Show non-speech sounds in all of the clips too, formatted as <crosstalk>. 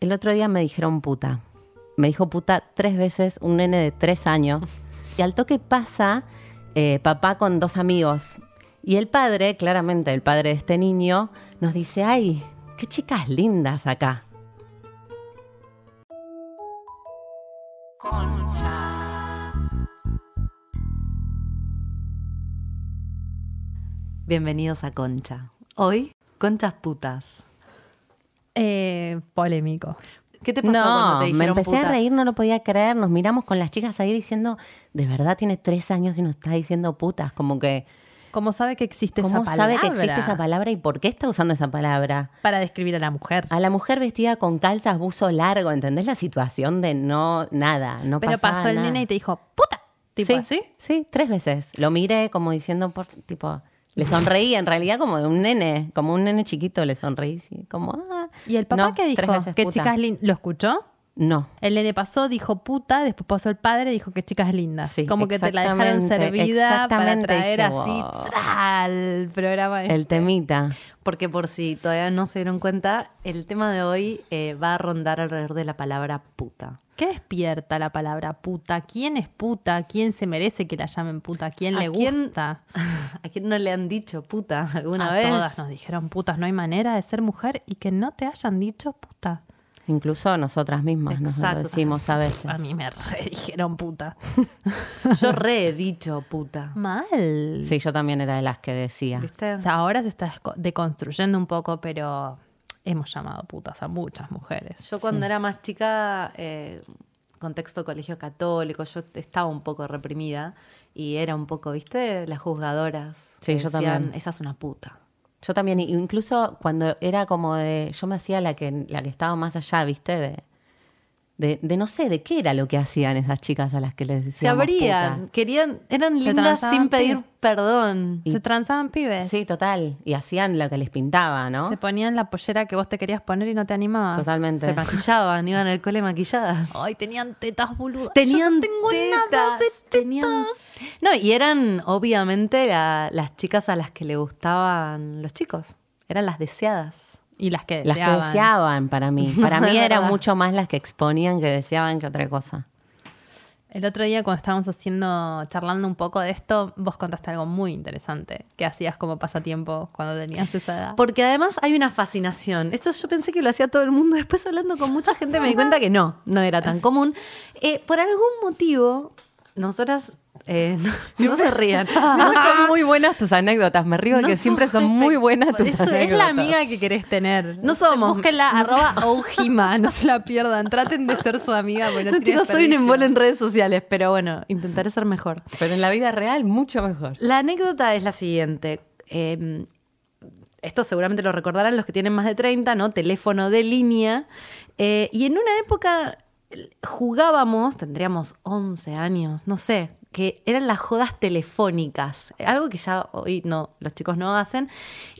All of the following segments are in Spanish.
El otro día me dijeron puta. Me dijo puta tres veces un nene de tres años. Y al toque pasa eh, papá con dos amigos. Y el padre, claramente el padre de este niño, nos dice, ay, qué chicas lindas acá. Bienvenidos a Concha. Hoy, conchas putas. Eh, polémico. ¿Qué te pasó cuando No, te me empecé puta? a reír, no lo podía creer. Nos miramos con las chicas ahí diciendo, de verdad tiene tres años y nos está diciendo putas. Como que, ¿Cómo sabe que existe ¿cómo esa sabe palabra? que existe esa palabra y por qué está usando esa palabra? Para describir a la mujer. A la mujer vestida con calzas, buzo largo, ¿entendés la situación de no, nada, no Pero pasó el nene y te dijo, puta. Tipo sí, así. Sí, tres veces. Lo miré como diciendo, por, tipo, le sonreí en realidad como de un nene, como un nene chiquito le sonreí, sí, como, ah. ¿Y el papá No, qué dijo? ¿Qué chicas? ¿Lo escuchó? No. El nene pasó, dijo puta, después pasó el padre, dijo que chicas lindas. Sí, Como que te la dejaron servida para traer dije, así wow. ¡tra! al programa. este. El temita. Porque por si todavía no se dieron cuenta, el tema de hoy eh, va a rondar alrededor de la palabra puta. ¿Qué despierta la palabra puta? ¿Quién es puta? ¿Quién se merece que la llamen puta? ¿A quién ¿A le quién- gusta? <laughs> ¿A quién no le han dicho puta alguna a vez? todas nos dijeron putas. No hay manera de ser mujer y que no te hayan dicho puta. Incluso nosotras mismas nos lo decimos a veces. A mí me re dijeron puta. <laughs> Yo re he dicho puta. Mal. Sí, yo también era de las que decía. ¿Viste? O sea, ahora se está deconstruyendo un poco, pero hemos llamado putas a muchas mujeres. Yo cuando era más chica, eh, contexto colegio católico, yo estaba un poco reprimida y era un poco, ¿viste? Las juzgadoras. Sí, que yo decían, también. Esa es una puta. Yo también, incluso cuando era como de, yo me hacía la que, la que estaba más allá, ¿viste? De, de, de no sé, de qué era lo que hacían esas chicas a las que les Se decíamos abrían, puta. querían, eran Se lindas sin pedir perdón. Se transaban pibes. Sí, total. Y hacían lo que les pintaba, ¿no? Se ponían la pollera que vos te querías poner y no te animabas. Totalmente. Se maquillaban, iban al cole maquilladas. Ay, tenían tetas boludas. Tenían Yo no tengo tetas, nada de tenían- No, y eran obviamente la- las chicas a las que le gustaban los chicos. Eran las deseadas. Y las que Las que deseaban. deseaban para mí. <laughs> Para mí Es era verdad. mucho más las que exponían que deseaban que otra cosa. El otro día cuando estábamos haciendo, charlando un poco de esto, vos contaste algo muy interesante que hacías como pasatiempo cuando tenías esa edad. Porque además hay una fascinación. Esto yo pensé que lo hacía todo el mundo. <laughs> Después hablando con mucha gente me di cuenta que no, no era tan común. Eh, por algún motivo, nosotras... eh, <laughs> no, no se rían. <laughs> No son muy buenas tus anécdotas. Me río de No que siempre son muy buenas tus Eso anécdotas. es la amiga que querés tener. No somos. Búsquenla, arroba Oujima, <laughs> no se la pierdan. Traten de ser su amiga. No No, chicos, soy un embole en redes sociales, pero bueno, intentaré ser mejor. Pero en la vida real, mucho mejor. La anécdota es la siguiente. Eh, esto seguramente lo recordarán los que tienen más de 30, ¿no? Teléfono de línea. Eh, y en una época eh, jugábamos, tendríamos 11 años, no sé, que eran las jodas telefónicas. Algo que ya hoy no, los chicos no hacen.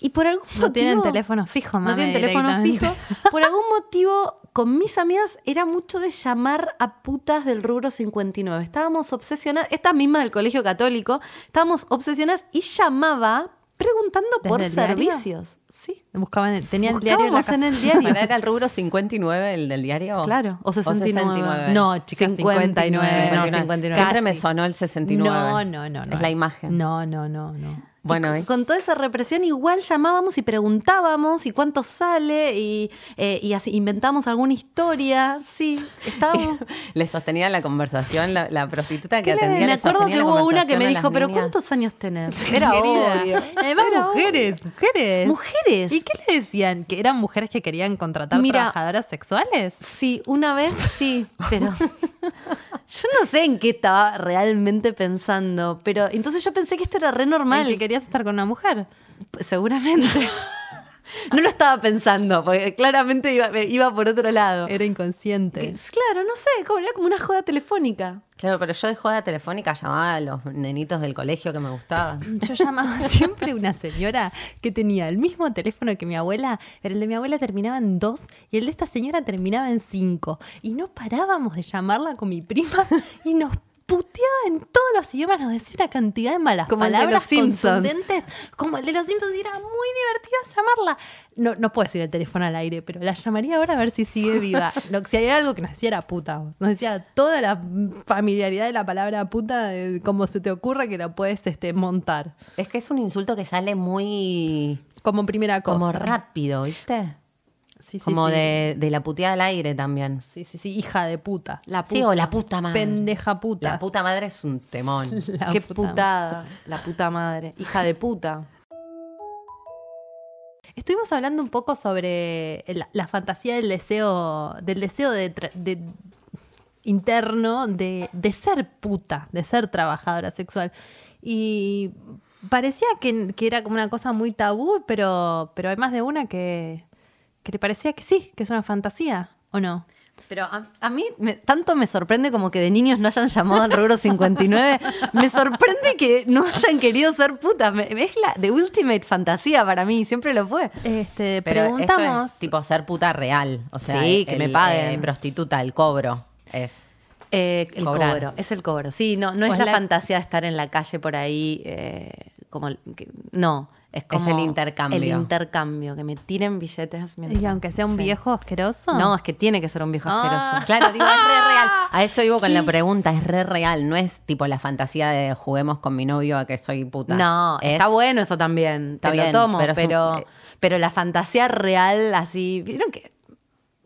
Y por algún No motivo. tienen teléfono fijo, No mame, tienen teléfono fijo. Por algún motivo, con mis amigas era mucho de llamar a putas del rubro 59. Estábamos obsesionadas, esta misma del colegio católico, estábamos obsesionadas y llamaba preguntando por servicios. Sí. Buscaban, tenían el diario en la Buscábamos casa. en el diario. ¿Para era el rubro 59 el del diario? Claro, o 69. No, chicas, 59, 59. no, 59. Siempre me Casi. sonó el 69. No, no, no, no. Es la imagen. No, no, no, no. Bueno, ¿eh? Con toda esa represión igual llamábamos y preguntábamos y cuánto sale y, eh, y así inventamos alguna historia. Sí, estábamos... <laughs> le sostenía la conversación la, la prostituta que ¿Qué le- atendía. me acuerdo que hubo una que me dijo, pero niñas. ¿cuántos años tenés? Era obvio. Además, Era mujeres, mujeres. Mujeres. ¿Y qué le decían? ¿Que eran mujeres que querían contratar Mira, trabajadoras sexuales? Sí, una vez sí, pero <laughs> yo no sé en qué estaba realmente pensando, pero entonces yo pensé que esto era re ¿En normal, que querías estar con una mujer? seguramente. <laughs> No lo estaba pensando, porque claramente iba, iba por otro lado. Era inconsciente. Claro, no sé, como, era como una joda telefónica. Claro, pero yo de joda telefónica llamaba a los nenitos del colegio que me gustaban. Yo llamaba <laughs> siempre a una señora que tenía el mismo teléfono que mi abuela, pero el de mi abuela terminaba en dos y el de esta señora terminaba en cinco. Y no parábamos de llamarla con mi prima y nos puteaba en todos los idiomas, nos decía una cantidad de malas Como el de palabras los contundentes, como el de los Simpsons, y era muy divertida llamarla. No, no puedo decir el teléfono al aire, pero la llamaría ahora a ver si sigue <laughs> viva. Lo, si había algo que nos decía era puta. Nos decía toda la familiaridad de la palabra puta, de cómo se te ocurre que la puedes este, montar. Es que es un insulto que sale muy Como primera cosa. como rápido, ¿viste? Sí, sí, como sí. De, de la puteada al aire también. Sí, sí, sí, hija de puta. La Sí, o la puta madre. Pendeja puta. La puta madre es un temón. <laughs> La Qué puta putada. La puta madre. Hija de puta. Estuvimos hablando un poco sobre la, la fantasía del deseo, del deseo de- interno de, de ser puta, de ser trabajadora sexual. Y parecía que, que era como una cosa muy tabú, pero, pero hay más de una que, que le parecía que sí, que es una fantasía, ¿o no? Pero a, a mí me- tanto me sorprende como que de niños no hayan llamado al rubro 59. me sorprende que no hayan querido ser putas. Me- es la de ultimate fantasía para mí, siempre lo fue. Este, Pero preguntamos. esto es tipo ser puta real. O sea, Sí, que me paguen. eh, prostituta, el cobro es. Eh, el Cobrar. cobro, es el cobro. Sí, no, no es es la, la- fantasía de estar en la calle por ahí eh, como... que- no, es como... el intercambio. El intercambio, que me tiren billetes. mientras- y aunque sea un Sí. viejo asqueroso. No, es que tiene que ser un viejo Ah. asqueroso. Claro, digo, es re real. A eso iba con la ¿Qué pregunta, es re real. No es tipo la fantasía de juguemos con mi novio a que soy puta. No, Es- está bueno eso también. Está te bien, lo tomo, pero un- pero, la fantasía real, así. ¿Vieron que.?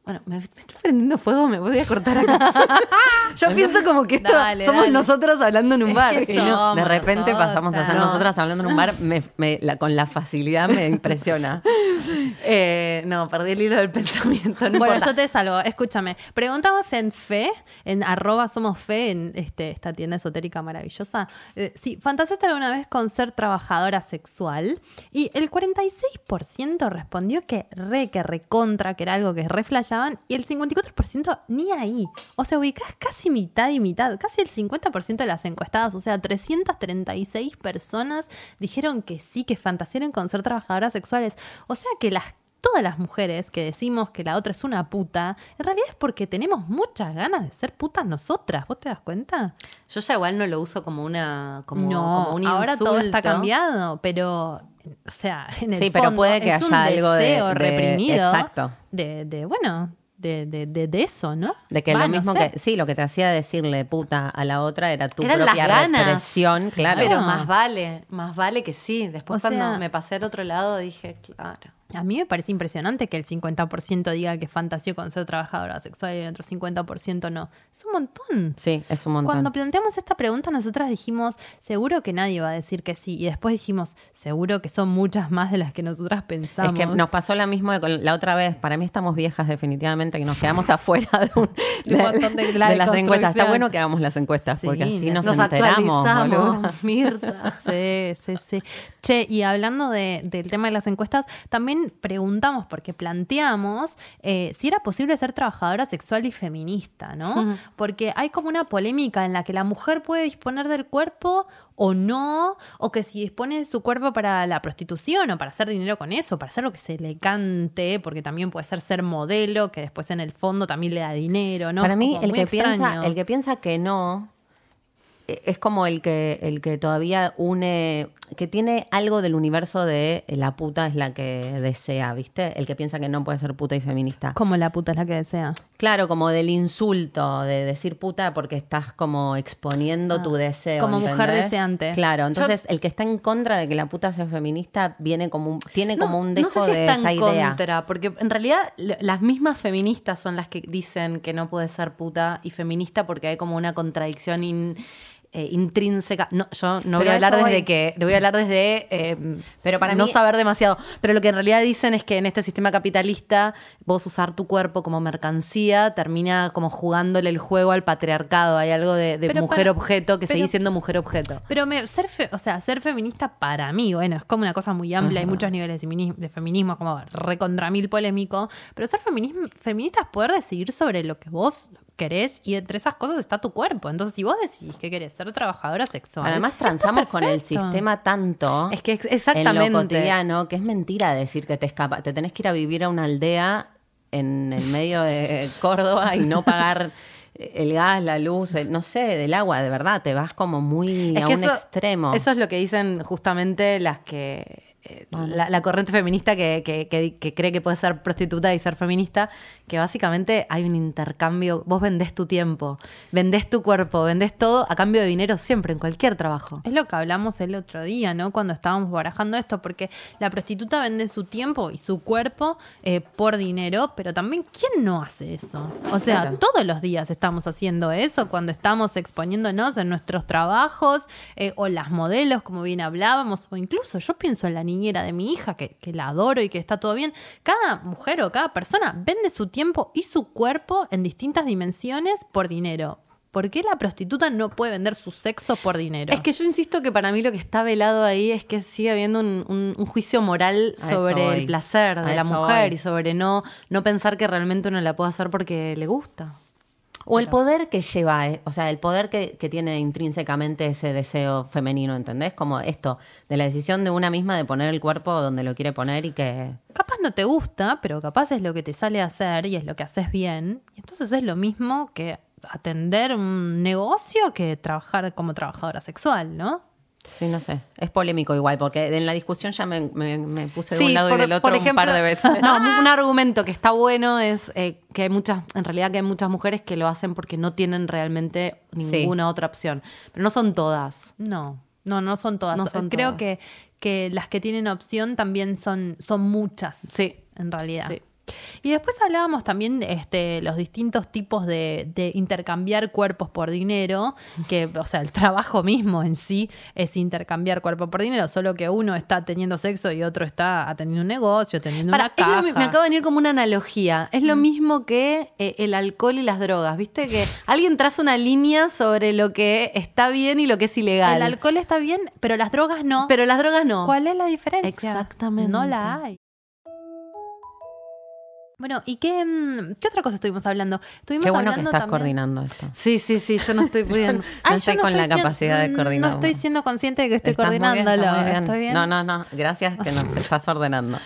Bueno, me, me estoy prendiendo fuego, me voy a cortar acá. <laughs> Yo pienso como que esto Dale, somos dale. nosotros hablando en un Es bar. que que no- somos De repente pasamos a ser No. nosotras hablando en un bar, me- me- la- con la facilidad me impresiona. <laughs> <laughs> Eh, no, perdí el hilo del pensamiento. no bueno, importa. yo te salvo. Escúchame. Preguntamos en Fe, en arroba somos Fe, en este, esta tienda esotérica maravillosa. eh, si fantaseaste alguna vez con ser trabajadora sexual. Y el 46% respondió que re, que recontra, que era algo que reflayaban. Y el 54% ni ahí. O sea, ubicás casi mitad y mitad. Casi el 50% de las encuestadas. O sea, 336 personas dijeron que sí, que fantasearon con ser trabajadoras sexuales. O sea que las todas las mujeres que decimos que la otra es una puta, en realidad es porque tenemos muchas ganas de ser putas nosotras. ¿Vos te das cuenta? Yo ya igual no lo uso como una. Como, no, como un ahora todo está cambiado, pero, o sea, en el Sí, pero puede que es un haya algo de- de- reprimido. exacto. De, de, bueno, de, de, de, de eso, ¿no? De que Va, lo no mismo sé. que, sí, lo que te hacía decirle puta a la otra era tu Eran propia represión, claro. Pero más vale, más vale que sí. Después O sea- cuando me pasé al otro lado dije, claro. A mí me parece impresionante que el 50% diga que fantaseó con ser trabajadora sexual y el otro 50% no. Es un montón. Sí, es un montón. Cuando planteamos esta pregunta, nosotras dijimos, seguro que nadie va a decir que sí. Y después dijimos, seguro que son muchas más de las que nosotras pensamos. Es que nos pasó la misma la otra vez. Para mí estamos viejas definitivamente, que nos quedamos <laughs> afuera de, un- De un montón de- la de las encuestas. Está bueno que hagamos las encuestas, Sí, porque así nos, Nos enteramos. Mirta. <laughs> Sí, sí, sí. Che, y hablando de- del tema de las encuestas, también preguntamos, porque planteamos eh, si era posible ser trabajadora sexual y feminista, ¿no? <laughs> Porque hay como una polémica en la que la mujer puede disponer del cuerpo o no, o que si dispone de su cuerpo para la prostitución o para hacer dinero con eso, para hacer lo que se le cante, porque también puede ser ser modelo, que después en el fondo también le da dinero, ¿no? Para mí, Como el que, extraño. piensa, el que piensa que no, es como el que, el que todavía une, que tiene algo del universo de la puta es la que desea, ¿viste? El que piensa que no puede ser puta y feminista. Como la puta es la que desea. Claro, como del insulto, de decir puta porque estás como exponiendo tu deseo. como mujer deseante. Claro, entonces el que está en contra de que la puta sea feminista viene como un, tiene como un dejo no sé si de está esa en idea. contra, porque en realidad las mismas feministas son las que dicen que no puede ser puta y feminista porque hay como una contradicción in- eh, intrínseca. No, yo no voy a hablar desde voy. que, voy a hablar desde eh, Pero para no mí- saber demasiado. Pero lo que en realidad dicen es que en este sistema capitalista vos usar tu cuerpo como mercancía termina como jugándole el juego al patriarcado. Hay algo de, de Pero mujer para- objeto que pero- sigue siendo mujer objeto. Pero me- ser, fe- o sea, ser feminista para mí, bueno, es como una cosa muy amplia, hay muchos niveles de feminismo, de feminismo como recontra mil polémico, pero ser feminismo, feminista es poder decidir sobre lo que vos querés y entre esas cosas está tu cuerpo. Entonces, si vos decidís que querés ser trabajadora sexual, Además transamos con el sistema tanto Es que ex- en exactamente. lo cotidiano que es mentira decir que te escapa, te tenés que ir a vivir a una aldea en el medio de <laughs> Córdoba y no pagar el gas, la luz, el- no sé, del agua, de verdad, te vas como muy a un extremo. Eso es lo que dicen justamente las que. Eh, la, corriente feminista que, que- que- que cree que puede ser prostituta y ser feminista, que básicamente hay un intercambio. Vos vendés tu tiempo, vendés tu cuerpo, vendés todo a cambio de dinero siempre, en cualquier trabajo. Es lo que hablamos el otro día, ¿no? Cuando estábamos barajando esto, porque la prostituta vende su tiempo y su cuerpo eh, por dinero, pero también, ¿quién no hace eso? O sea, Claro. todos los días estamos haciendo eso, cuando estamos exponiéndonos en nuestros trabajos, eh, o las modelos, como bien hablábamos, o incluso yo pienso en la niñera de mi hija, que, que la adoro y que está todo bien. Cada mujer o cada persona vende su tiempo y su cuerpo en distintas dimensiones por dinero. ¿Por qué la prostituta no puede vender su sexo por dinero? Es que yo insisto que para mí lo que está velado ahí es que sigue habiendo un, un- un juicio moral sobre el placer de la mujer voy. y sobre no, no pensar que realmente uno la puede hacer porque le gusta. O el poder que lleva, eh, o sea, el poder que, que tiene intrínsecamente ese deseo femenino, ¿entendés? Como esto, de la decisión de una misma de poner el cuerpo donde lo quiere poner y que... capaz no te gusta, pero capaz es lo que te sale a hacer y es lo que haces bien. Y entonces es lo mismo que atender un negocio que trabajar como trabajadora sexual, ¿no? Sí, no sé. Es polémico igual, porque en la discusión ya me, me- me puse de Sí, un lado por- y del otro por un par de veces. <laughs> No, un argumento que está bueno es eh, que hay muchas, en realidad que hay muchas mujeres que lo hacen porque no tienen realmente ninguna otra opción. Pero no son todas. No, no, no son todas. No son Creo todas. Que, que las que tienen opción también son, son muchas. Sí. En realidad. Sí. Y después hablábamos también de este, los distintos tipos de, de intercambiar cuerpos por dinero, que, o sea, el trabajo mismo en sí es intercambiar cuerpo por dinero, solo que uno está teniendo sexo y otro está atendiendo un negocio, teniendo Para, una es lo caja. mi- me acaba de venir como una analogía. Es lo mismo que eh, el alcohol y las drogas. ¿Viste? Que alguien traza una línea sobre lo que está bien y lo que es ilegal. El alcohol está bien, pero las drogas no. Pero las drogas no. ¿Cuál es la diferencia? Exactamente. No la hay. Bueno, ¿y qué, mm, qué otra cosa estuvimos hablando? Estuvimos Qué bueno que estás también- coordinando esto. Sí, sí, sí, yo no estoy <laughs> pudiendo. Ah, No estoy con la siendo- capacidad de mm, coordinar. No estoy siendo consciente de que estoy Estás muy bien, coordinándolo. muy bien. ¿Estoy bien? No, no, no. Gracias que nos <laughs> estás ordenando.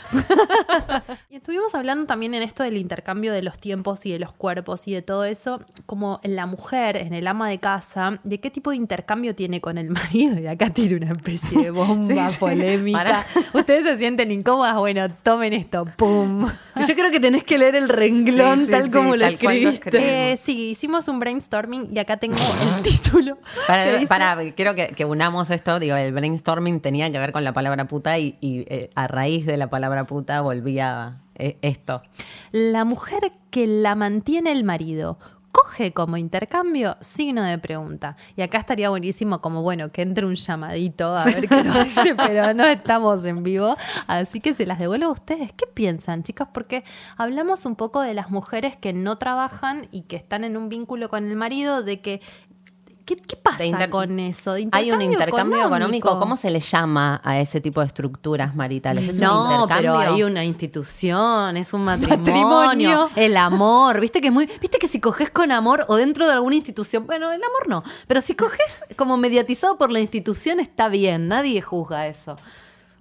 Y estuvimos hablando también en esto del intercambio de los tiempos y de los cuerpos y de todo eso, como en la mujer, en el ama de casa, de qué tipo de intercambio tiene con el marido. Y acá tiene una especie de <laughs> bomba Sí, polémica. Ustedes se sienten incómodas, bueno, tomen esto, ¡pum! Yo creo que tenés que leer el renglón Sí, sí, tal sí, como lo tal escribiste. Eh, sí, hicimos un brainstorming y acá tengo el <laughs> título. Para, quiero que, que unamos esto. Digo, el brainstorming tenía que ver con la palabra puta y, y, eh, a raíz de la palabra puta volvía eh, esto. La mujer que la mantiene el marido. ¿Coge como intercambio? Signo de pregunta. Y acá estaría buenísimo como, bueno, que entre un llamadito a ver qué nos <laughs> dice, pero no estamos en vivo. Así que se las devuelvo a ustedes. ¿Qué piensan, chicas? Porque hablamos un poco de las mujeres que no trabajan y que están en un vínculo con el marido, de que... ¿Qué, qué pasa De inter- con eso? De Hay un intercambio económico. económico. ¿Cómo se le llama a ese tipo de estructuras maritales? ¿Es un No, intercambio? pero hay una institución, es un <laughs> matrimonio, Matrimonio. el amor, viste que es muy, viste que si coges con amor o dentro de alguna institución, bueno, el amor no, pero si coges como mediatizado por la institución está bien, nadie juzga eso.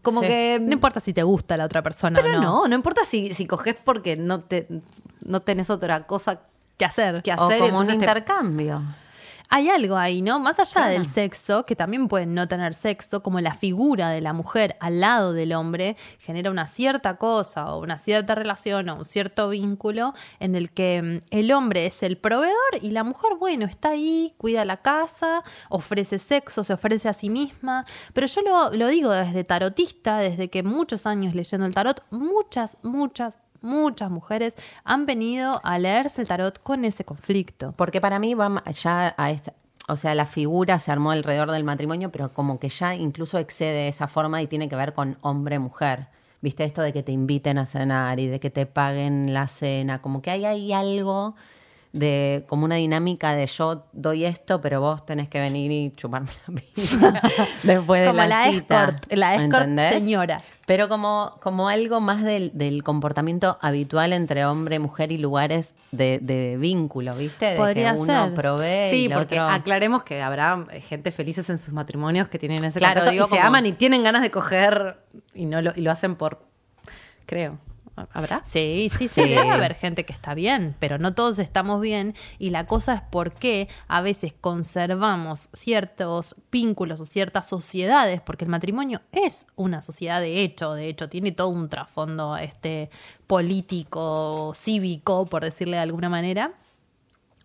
Como Sí. que No importa si te gusta la otra persona pero o no. no, no importa si, si coges porque no te no tenés otra cosa ¿Qué hacer? que O hacer. como un te- intercambio. Hay algo ahí, ¿no? Más allá Claro. del sexo, que también pueden no tener sexo, como la figura de la mujer al lado del hombre genera una cierta cosa o una cierta relación o un cierto vínculo en el que mm, el hombre es el proveedor y la mujer, bueno, está ahí, cuida la casa, ofrece sexo, se ofrece a sí misma. Pero yo lo, lo digo desde tarotista, desde que muchos años leyendo el tarot, muchas, muchas, muchas mujeres han venido a leerse el tarot con ese conflicto. Porque para mí va ya a esta. O sea, la figura se armó alrededor del matrimonio, pero como que ya incluso excede esa forma y tiene que ver con hombre-mujer. ¿Viste esto de que te inviten a cenar y de que te paguen la cena? Como que hay ahí algo de como una dinámica de yo doy esto, pero vos tenés que venir y chuparme la pija <laughs> después de Como la, la cita, escort, la escort ¿entendés? señora. Pero como, como algo más del, del comportamiento habitual entre hombre, mujer y lugares de, de vínculo, ¿viste? De Podría que uno ser. provee y Sí, el porque otro... aclaremos que habrá gente felices en sus matrimonios que tienen ese Claro, digo y se aman y tienen ganas de coger y no lo, y lo hacen por creo. ¿Habrá? Sí, sí, sí, debe haber gente que está bien, pero no todos estamos bien y la cosa es por qué a veces conservamos ciertos vínculos o ciertas sociedades, porque el matrimonio es una sociedad de hecho, de hecho tiene todo un trasfondo este político, cívico, por decirle de alguna manera.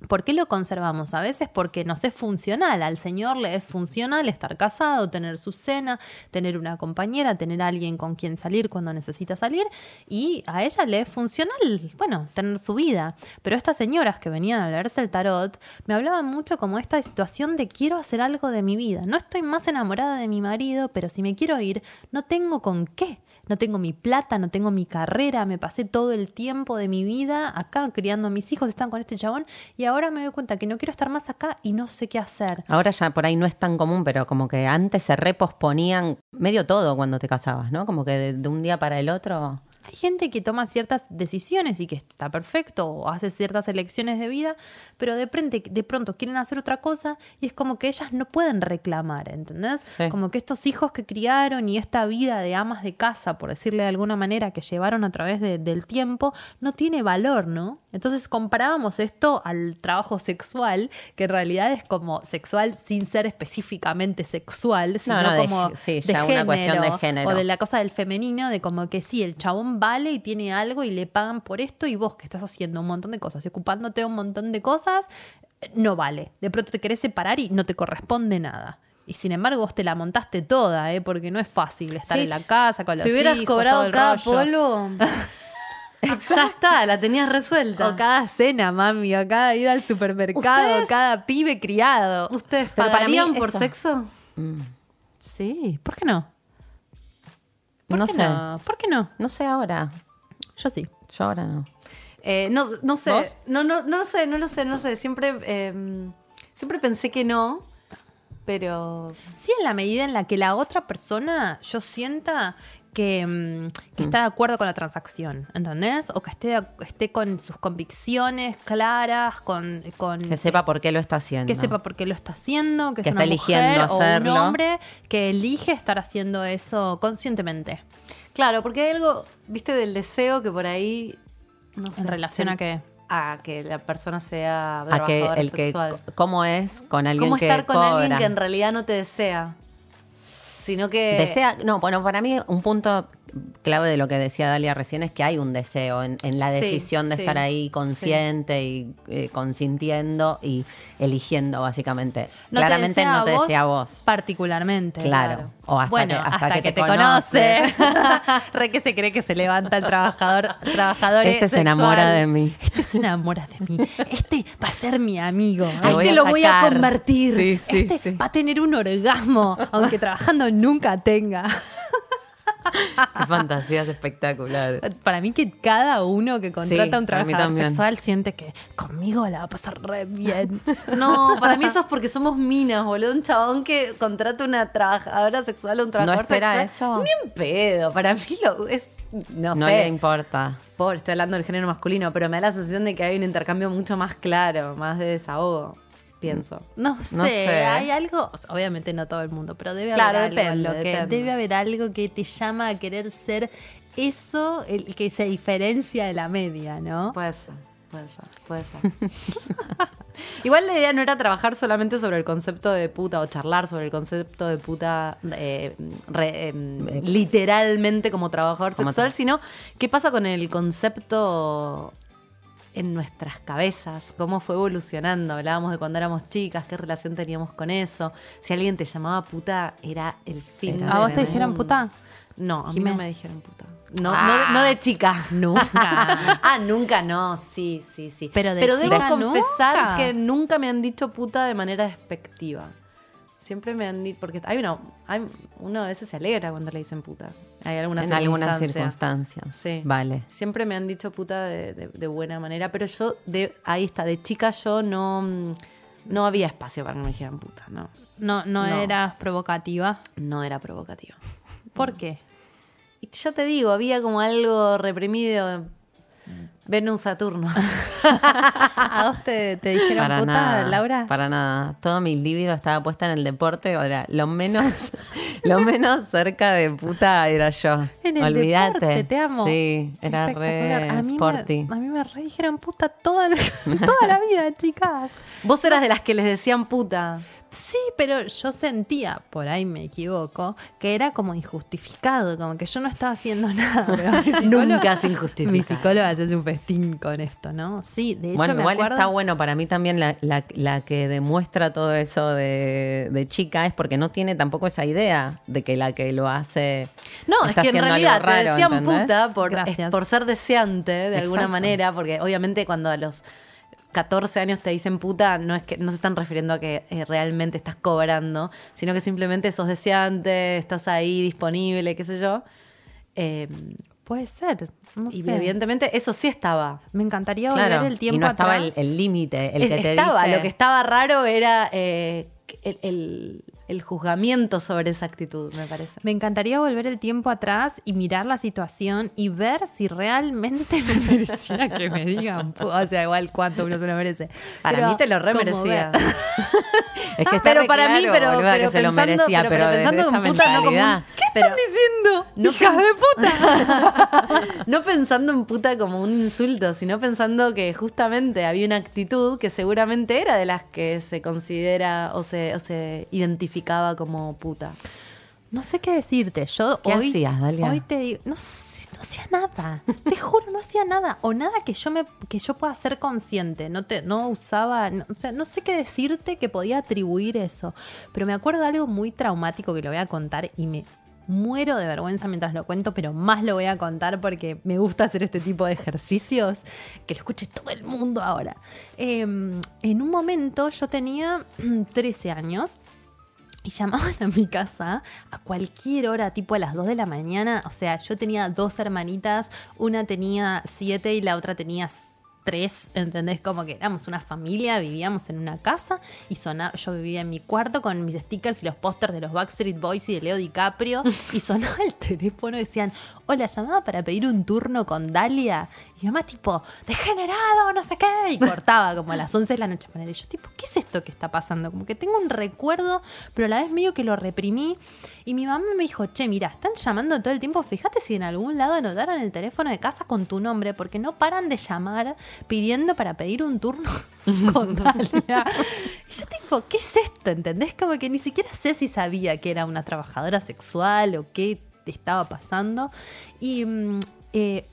¿Por qué lo conservamos? A veces porque nos es funcional. Al Señor le es funcional estar casado, tener su cena, tener una compañera, tener alguien con quien salir cuando necesita salir. Y a ella le es funcional, bueno, tener su vida. Pero estas señoras que venían a leerse el tarot me hablaban mucho como esta situación de quiero hacer algo de mi vida. No estoy más enamorada de mi marido, pero si me quiero ir, no tengo con qué no tengo mi plata, no tengo mi carrera, me pasé todo el tiempo de mi vida acá criando a mis hijos, están con este chabón y ahora me doy cuenta que no quiero estar más acá y no sé qué hacer. Ahora ya por ahí no es tan común, pero como que antes se reposponían medio todo cuando te casabas, ¿no? Como que de, de un día para el otro. Hay gente que toma ciertas decisiones y que está perfecto o hace ciertas elecciones de vida, pero de, frente, de pronto quieren hacer otra cosa y es como que ellas no pueden reclamar, ¿entendés? Sí. Como que estos hijos que criaron y esta vida de amas de casa, por decirle de alguna manera, que llevaron a través de- del tiempo, no tiene valor, ¿no? Entonces comparábamos esto al trabajo sexual, que en realidad es como sexual sin ser específicamente sexual, sino no, como sí, de ya una cuestión de género. o de la cosa del femenino, de como que sí, el chabón vale y tiene algo y le pagan por esto y vos que estás haciendo un montón de cosas y ocupándote de un montón de cosas, eh, no vale. De pronto te querés separar y no te corresponde nada. Y sin embargo vos te la montaste toda, ¿eh? porque no es fácil estar Sí. en la casa con los Si hubieras hijos, todo cobrado el cada rollo. polvo, <laughs> ya está, la tenías resuelta. O cada cena, mami, o cada ida al supermercado, ¿Ustedes? cada pibe criado. ¿Ustedes Pero para mí pagarían por eso- sexo? Mm, Sí, ¿por qué no? ¿Por No qué sé. no? ¿Por qué no? No sé ahora. Yo sí. Yo ahora no. Eh, no, no sé. ¿Vos? No, no, no lo sé, no lo sé, no lo sé. Siempre, eh, siempre pensé que no, pero. Sí, en la medida en la que la otra persona yo sienta que, mm, que está de acuerdo con la transacción, ¿entendés? O que esté, esté con sus convicciones claras, con... con Que sepa por qué lo está haciendo. que sepa por qué lo está haciendo, que, Que es una está eligiendo mujer o un hombre que elige estar haciendo eso conscientemente. Claro, porque hay algo, viste, del deseo que por ahí. No sé, ¿En relación a qué? A que la persona sea A que sexual. cómo es con alguien ¿Cómo que estar con cobra. alguien que en realidad no te desea? Sino que. Desea, no, bueno, para mí un punto clave de lo que decía Dalia recién es que hay un deseo en, en la Sí, decisión de sí, estar ahí consciente y eh, consintiendo y eligiendo básicamente. No Claramente te no te desea a vos. Particularmente. Claro. O hasta bueno, que- hasta hasta, que que, te te conoce. <laughs> Re que se cree que se levanta el trabajador, trabajador Este se enamora de mí. Este se enamora de mí. Este va a ser mi amigo. A este lo voy a convertir. Este va a tener un orgasmo, aunque trabajando nunca tenga. <laughs> Qué fantasías espectaculares. Para mí que cada uno que contrata un trabajador sexual siente que conmigo la va a pasar re bien. <laughs> No, para mí eso es porque somos minas, boludo. Un chabón que contrata una trabajadora sexual o un ¿No trabajador espera sexual. eso? Ni en pedo. Para mí lo es. No, No sé. le importa. Pobre, estoy hablando del género masculino, pero me da la sensación de que hay un intercambio mucho más claro, más de desahogo, pienso. No sé, No sé. hay algo, o sea, obviamente no todo el mundo, pero debe Claro, haber algo en depende, lo que depende. debe haber algo que te llama a querer ser eso el que se diferencia de la media, ¿no? Puede ser, puede ser, puede ser. <laughs> Igual la idea no era trabajar solamente sobre el concepto de puta o charlar sobre el concepto de puta eh, re- eh, literalmente como trabajador Como sexual, sino qué pasa con el concepto en nuestras cabezas, cómo fue evolucionando. Hablábamos de cuando éramos chicas, qué relación teníamos con eso. Si alguien te llamaba puta, era el fin. Era ¿A vos te dijeron puta? No, a mí no me dijeron puta. No, Ah. no, no de chica. Nunca. <laughs> ah, nunca no, sí, sí, sí. Pero de debo chica confesar nunca. que nunca me han dicho puta de manera despectiva. Siempre me han dicho, porque hay una, hay, uno a veces se alegra cuando le dicen puta. Hay algunas en algunas circunstancias. Sí. Vale. Siempre me han dicho puta de, de- de buena manera, pero yo, de, ahí está, de chica yo no, mm, no había espacio para que me dijeran puta, no. No, no, No. eras provocativa. No era provocativo. ¿Por qué? Y ya te digo, había como algo reprimido Venus Saturno. <laughs> ¿A vos te, te dijeron Para puta, nada, Laura? Para nada. Todo mi líbido estaba puesta en el deporte. Ahora, lo menos, <laughs> lo menos cerca de puta era yo. En el Olvídate. deporte, te amo. Sí, era re a mí sporty. Me, a mí me re dijeron puta toda la, <laughs> toda la vida, chicas. Vos eras de las que les decían puta. Sí, pero yo sentía, por ahí me equivoco, que era como injustificado, como que yo no estaba haciendo <laughs> nada. pero <laughs> Nunca se injustifica. Mi psicóloga se hace un festín con esto, ¿no? Sí, de hecho Bueno, me igual acuerdo... está bueno para mí también la, la- la que demuestra todo eso de, de chica es porque no tiene tampoco esa idea de que la que lo hace. No, es que en realidad te raro, decían ¿entendés? puta por, Gracias. es- por ser deseante de alguna manera, porque obviamente cuando a los 14 años te dicen puta, no es que no se están refiriendo a que eh, realmente estás cobrando, sino que simplemente sos deseante, estás ahí disponible, qué sé yo. Eh, Puede ser, no y sé. evidentemente eso sí estaba. Me encantaría Claro, volver el tiempo y no estaba atrás. el el límite, el Es- que te estaba, dice. lo que estaba raro era eh, el, el- el juzgamiento sobre esa actitud, me parece. Me encantaría volver el tiempo atrás y mirar la situación y ver si realmente me <laughs> merecía que me digan. O sea, igual cuánto uno se lo merece. Para Pero mí te lo re como merecía. ver. <laughs> Es que Ah, está pero para mí, pero, boluda, pero que se lo pensando- merecía, pero- pensando en puta, no como. ¿Qué están diciendo? No ¡Hijas de puta! <laughs> no pensando en puta como un insulto, sino pensando que justamente había una actitud que seguramente era de las que se considera o se, o se identificaba como puta. No sé qué decirte. Yo ¿Qué hoy, hacías, Dalia? Hoy te digo, no sé, no hacía nada. Te juro, no hacía nada. O nada que yo me, que yo pueda ser consciente. No te, no usaba, no, o sea, no sé qué decirte que podía atribuir eso. Pero me acuerdo de algo muy traumático que lo voy a contar y me muero de vergüenza mientras lo cuento, pero más lo voy a contar porque me gusta hacer este tipo de ejercicios, que lo escuche todo el mundo ahora. Eh, en un momento yo tenía <clears throat> 13 años y llamaban a mi casa a cualquier hora, tipo a las 2 de la mañana. O sea, yo tenía dos hermanitas, una tenía 7 y la otra tenía 3, ¿entendés? Como que éramos una familia, vivíamos en una casa y sonaba, yo vivía en mi cuarto con mis stickers y los pósters de los Backstreet Boys y de Leo DiCaprio <laughs> y sonaba el teléfono y decían, hola, llamaba para pedir un turno con Dalia. Y mi mamá tipo, degenerado, no sé qué, y cortaba como a las 11 de la noche. poner. Y yo tipo, ¿qué es esto que está pasando? Como que tengo un recuerdo, pero a la vez medio que lo reprimí. Y mi mamá me dijo, che, mira, están llamando todo el tiempo, fíjate si en algún lado anotaron el teléfono de casa con tu nombre, porque no paran de llamar pidiendo para pedir un turno <laughs> con Dalia. Y yo tipo, ¿qué es esto? ¿Entendés? Como que ni siquiera sé si sabía que era una trabajadora sexual o qué estaba pasando. Y mm, eh,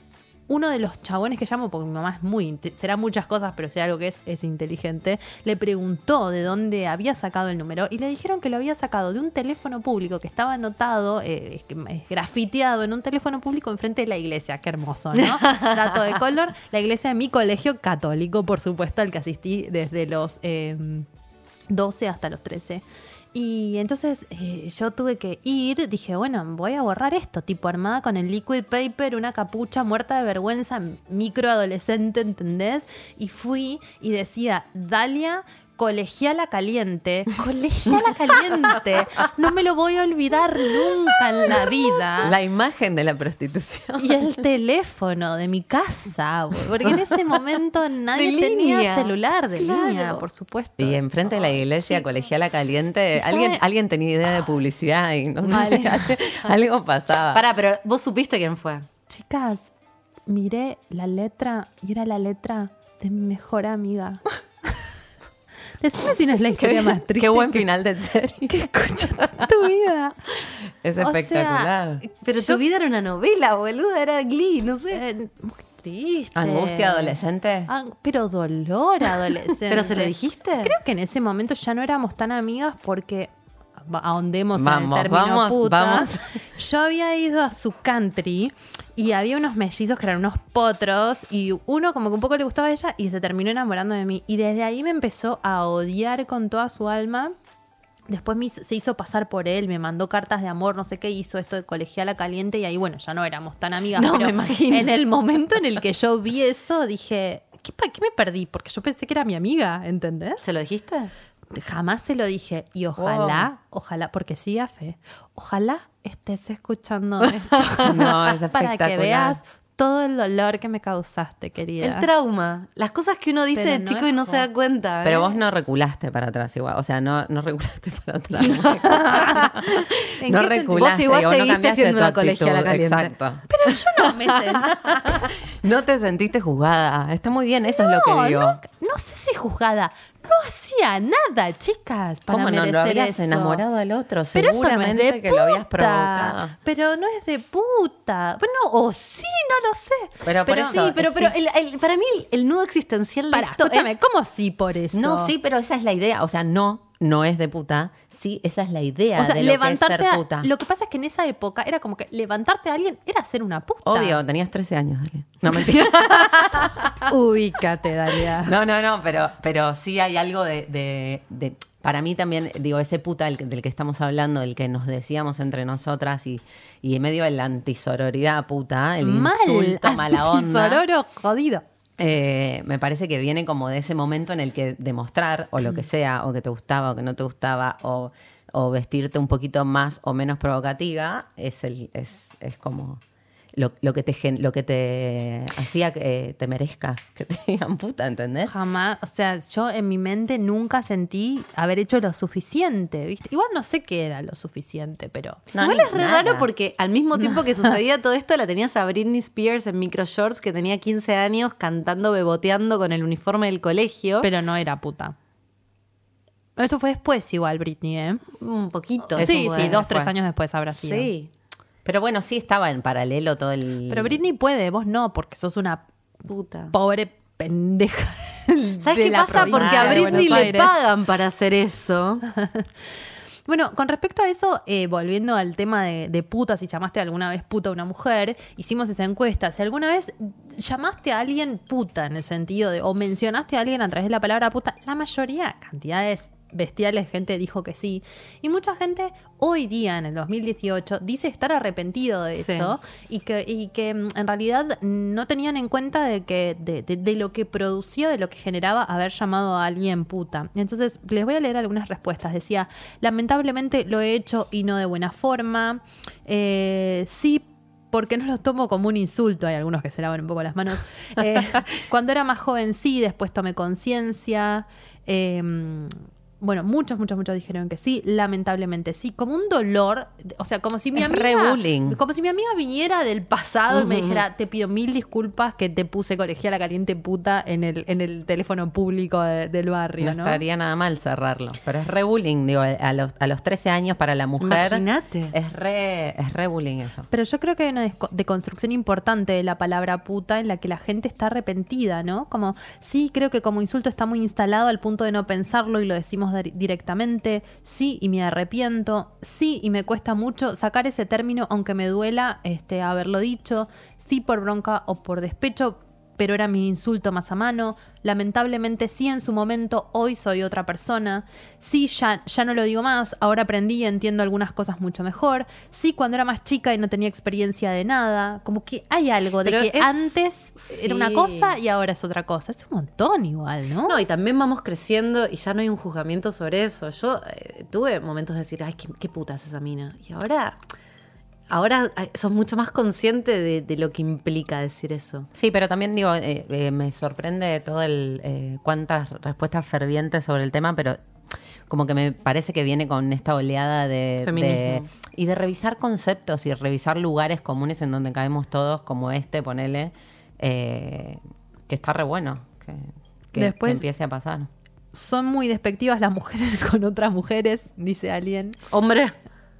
uno de los chabones que llamo, porque mi mamá es muy, será muchas cosas, pero si algo que es, es inteligente, le preguntó de dónde había sacado el número y le dijeron que lo había sacado de un teléfono público que estaba anotado, eh, es que- es grafiteado en un teléfono público enfrente de la iglesia. Qué hermoso, ¿no? <laughs> Dato de color, la iglesia de mi colegio católico, por supuesto, al que asistí desde los... eh, 12 hasta los 13. Y entonces eh, yo tuve que ir, dije, bueno, voy a borrar esto, tipo armada con el liquid paper, una capucha muerta de vergüenza, microadolescente, ¿entendés? Y fui y decía, Dalia, colegiala caliente, <laughs> colegiala caliente, no me lo voy a olvidar nunca en la vida. La imagen de la prostitución. Y el teléfono de mi casa, porque en ese momento nadie De tenía línea. celular de Claro. línea, por supuesto. Y enfrente de la iglesia colegiala caliente, alguien, alguien tenía idea de publicidad y no sé Vale. si <laughs> algo- algo pasaba. Pará, pero vos supiste quién fue. Chicas, miré la letra y era la letra de mi mejor amiga. <laughs> Decime si no es la historia más triste. Qué buen que- final de serie. que escuchas tu vida. <laughs> Es O sea, espectacular. Pero Yo- tu vida era una novela, boluda, era Glee, no sé. Eh, muy triste. Angustia adolescente. Ah, pero dolor adolescente. <laughs> ¿Pero se le dijiste? Creo que en ese momento ya no éramos tan amigas porque ahondemos Vamos, en el término vamos, puta. vamos. Yo había ido a su country y había unos mellizos que eran unos potros y uno como que un poco le gustaba a ella y se terminó enamorando de mí. Y desde ahí me empezó a odiar con toda su alma. Después me hizo- se hizo pasar por él, me mandó cartas de amor, no sé qué, hizo esto de colegiala caliente y ahí, bueno, ya no éramos tan amigas. No, pero me imagino. En el momento en el que yo vi eso, dije, ¿qué, pa- qué me perdí? Porque yo pensé que era mi amiga, ¿entendés? ¿Se lo dijiste? Jamás se lo dije. Y ojalá, ojalá, porque siga fe, ojalá estés escuchando <laughs> esto. No, es <laughs> para que veas todo el dolor que me causaste, querida. El trauma. Las cosas que uno dice Pero de no chico y no se da cuenta. Pero ¿eh? vos no reculaste para atrás igual. O sea, no, no reculaste para atrás. <laughs> ¿En no sentido? reculaste. Vos igual no seguiste siendo tu una colegiala caliente. Exacto. Pero yo no me sentí. No te sentiste juzgada. Está muy bien, eso es lo que digo. No, no sé si juzgada. No hacía nada, chicas, para ¿Cómo no merecer lo habías eso. enamorado al otro? Pero eso no es Seguramente de que lo habías provocado. Pero no es de puta. Bueno, o sí, no lo sé. Pero por eso- sí, pero, eh, pero sí. el- el- para mí el, el nudo existencial de Para, esto escúchame, es- ¿cómo sí por eso? No, sí, pero esa es la idea. O sea, no, no es de puta. Sí, esa es la idea O sea, de lo que es levantarte ser a- puta. Lo que pasa es que en esa época era como que levantarte a alguien era ser una puta. Obvio, tenías 13 años, dale. No, mentira. <laughs> Ubícate, Dalia. No, no, no, pero, pero sí hay algo de, de- de- Para mí también, digo, ese puta del, que- del que estamos hablando, del que nos decíamos entre nosotras y, y en medio de la antisororidad puta, el Mal, insulto, mala onda. antisororo jodido. Eh, me parece que viene como de ese momento en el que demostrar, o lo que sea, o que te gustaba o que no te gustaba, o, o vestirte un poquito más o menos provocativa, es, el, es, es como lo, lo que te, gen- lo que te hacía que eh, te merezcas, que te <laughs> digan puta, ¿entendés? Jamás, o sea, yo en mi mente nunca sentí haber hecho lo suficiente, ¿viste? Igual no sé qué era lo suficiente, pero... No, Igual es re nada. raro porque al mismo tiempo que sucedía <laughs> todo esto, la tenías a Britney Spears en micro shorts que tenía 15 años cantando, beboteando con el uniforme del colegio. Pero no era puta. Eso fue después igual, Britney, ¿eh? un poquito. Sí, sí, dos, tres años después habrá sido. Sí. Pero bueno, sí estaba en paralelo todo el... Pero Britney puede, vos no, porque sos una Puta. pobre pendeja. <laughs> ¿Sabes qué la pasa? Porque a Britney le pagan para hacer eso. <laughs> Bueno, con respecto a eso, eh, volviendo al tema de, de puta, si llamaste alguna vez puta a una mujer, hicimos esa encuesta. Si alguna vez llamaste a alguien puta en el sentido de, o mencionaste a alguien a través de la palabra puta, la mayoría, cantidades bestiales, gente dijo que sí. Y mucha gente hoy día, en el 2018, dice estar arrepentido de Sí. eso y que, y que mm, en realidad no tenían en cuenta de que de, de- de lo que producía, de lo que generaba haber llamado a alguien puta. Entonces, les voy a leer algunas respuestas. Decía, lamentablemente lo he hecho y no de buena forma. Eh, sí. Porque no los tomo como un insulto, hay algunos que se lavan un poco las manos. <laughs> Eh, cuando era más joven sí, después tomé conciencia. Eh, bueno, muchos, muchos, muchos dijeron que sí, lamentablemente sí, como un dolor, o sea, como si mi Es amiga, re bullying. como si mi amiga viniera del pasado y me dijera, te pido mil disculpas que te puse colegiala caliente puta en el, en el teléfono público de- del barrio, No ¿no? estaría nada mal cerrarlo. Pero es re bullying, digo, a los, a los 13 años para la mujer. Imagínate. Es re, es re bullying eso. Pero yo creo que hay una deconstrucción importante de la palabra puta en la que la gente está arrepentida, ¿no? Como, sí, creo que como insulto está muy instalado al punto de no pensarlo y lo decimos dir- directamente. Sí, y me arrepiento. Sí, y me cuesta mucho sacar ese término, aunque me duela este, haberlo dicho. Sí, por bronca o por despecho. Pero era mi insulto más a mano. Lamentablemente, sí, en su momento, hoy soy otra persona. Sí, ya, ya no lo digo más. Ahora aprendí y entiendo algunas cosas mucho mejor. Sí, cuando era más chica y no tenía experiencia de nada. Como que hay algo de Pero que es- antes era una cosa y ahora es otra cosa. Es un montón igual, ¿no? No, y también vamos creciendo y ya no hay un juzgamiento sobre eso. Yo eh, tuve momentos de decir, ay, qué, qué puta es esa mina. Y ahora, ahora sos mucho más consciente de, de lo que implica decir eso. Sí, pero también digo, eh, eh, me sorprende todo el eh, cuántas respuestas fervientes sobre el tema, pero como que me parece que viene con esta oleada de, Feminismo. de- y de revisar conceptos y revisar lugares comunes en donde caemos todos, como este, ponele, eh, que está re bueno que, que- Después- que empiece a pasar. Son muy despectivas las mujeres <laughs> con otras mujeres, dice alguien. Hombre,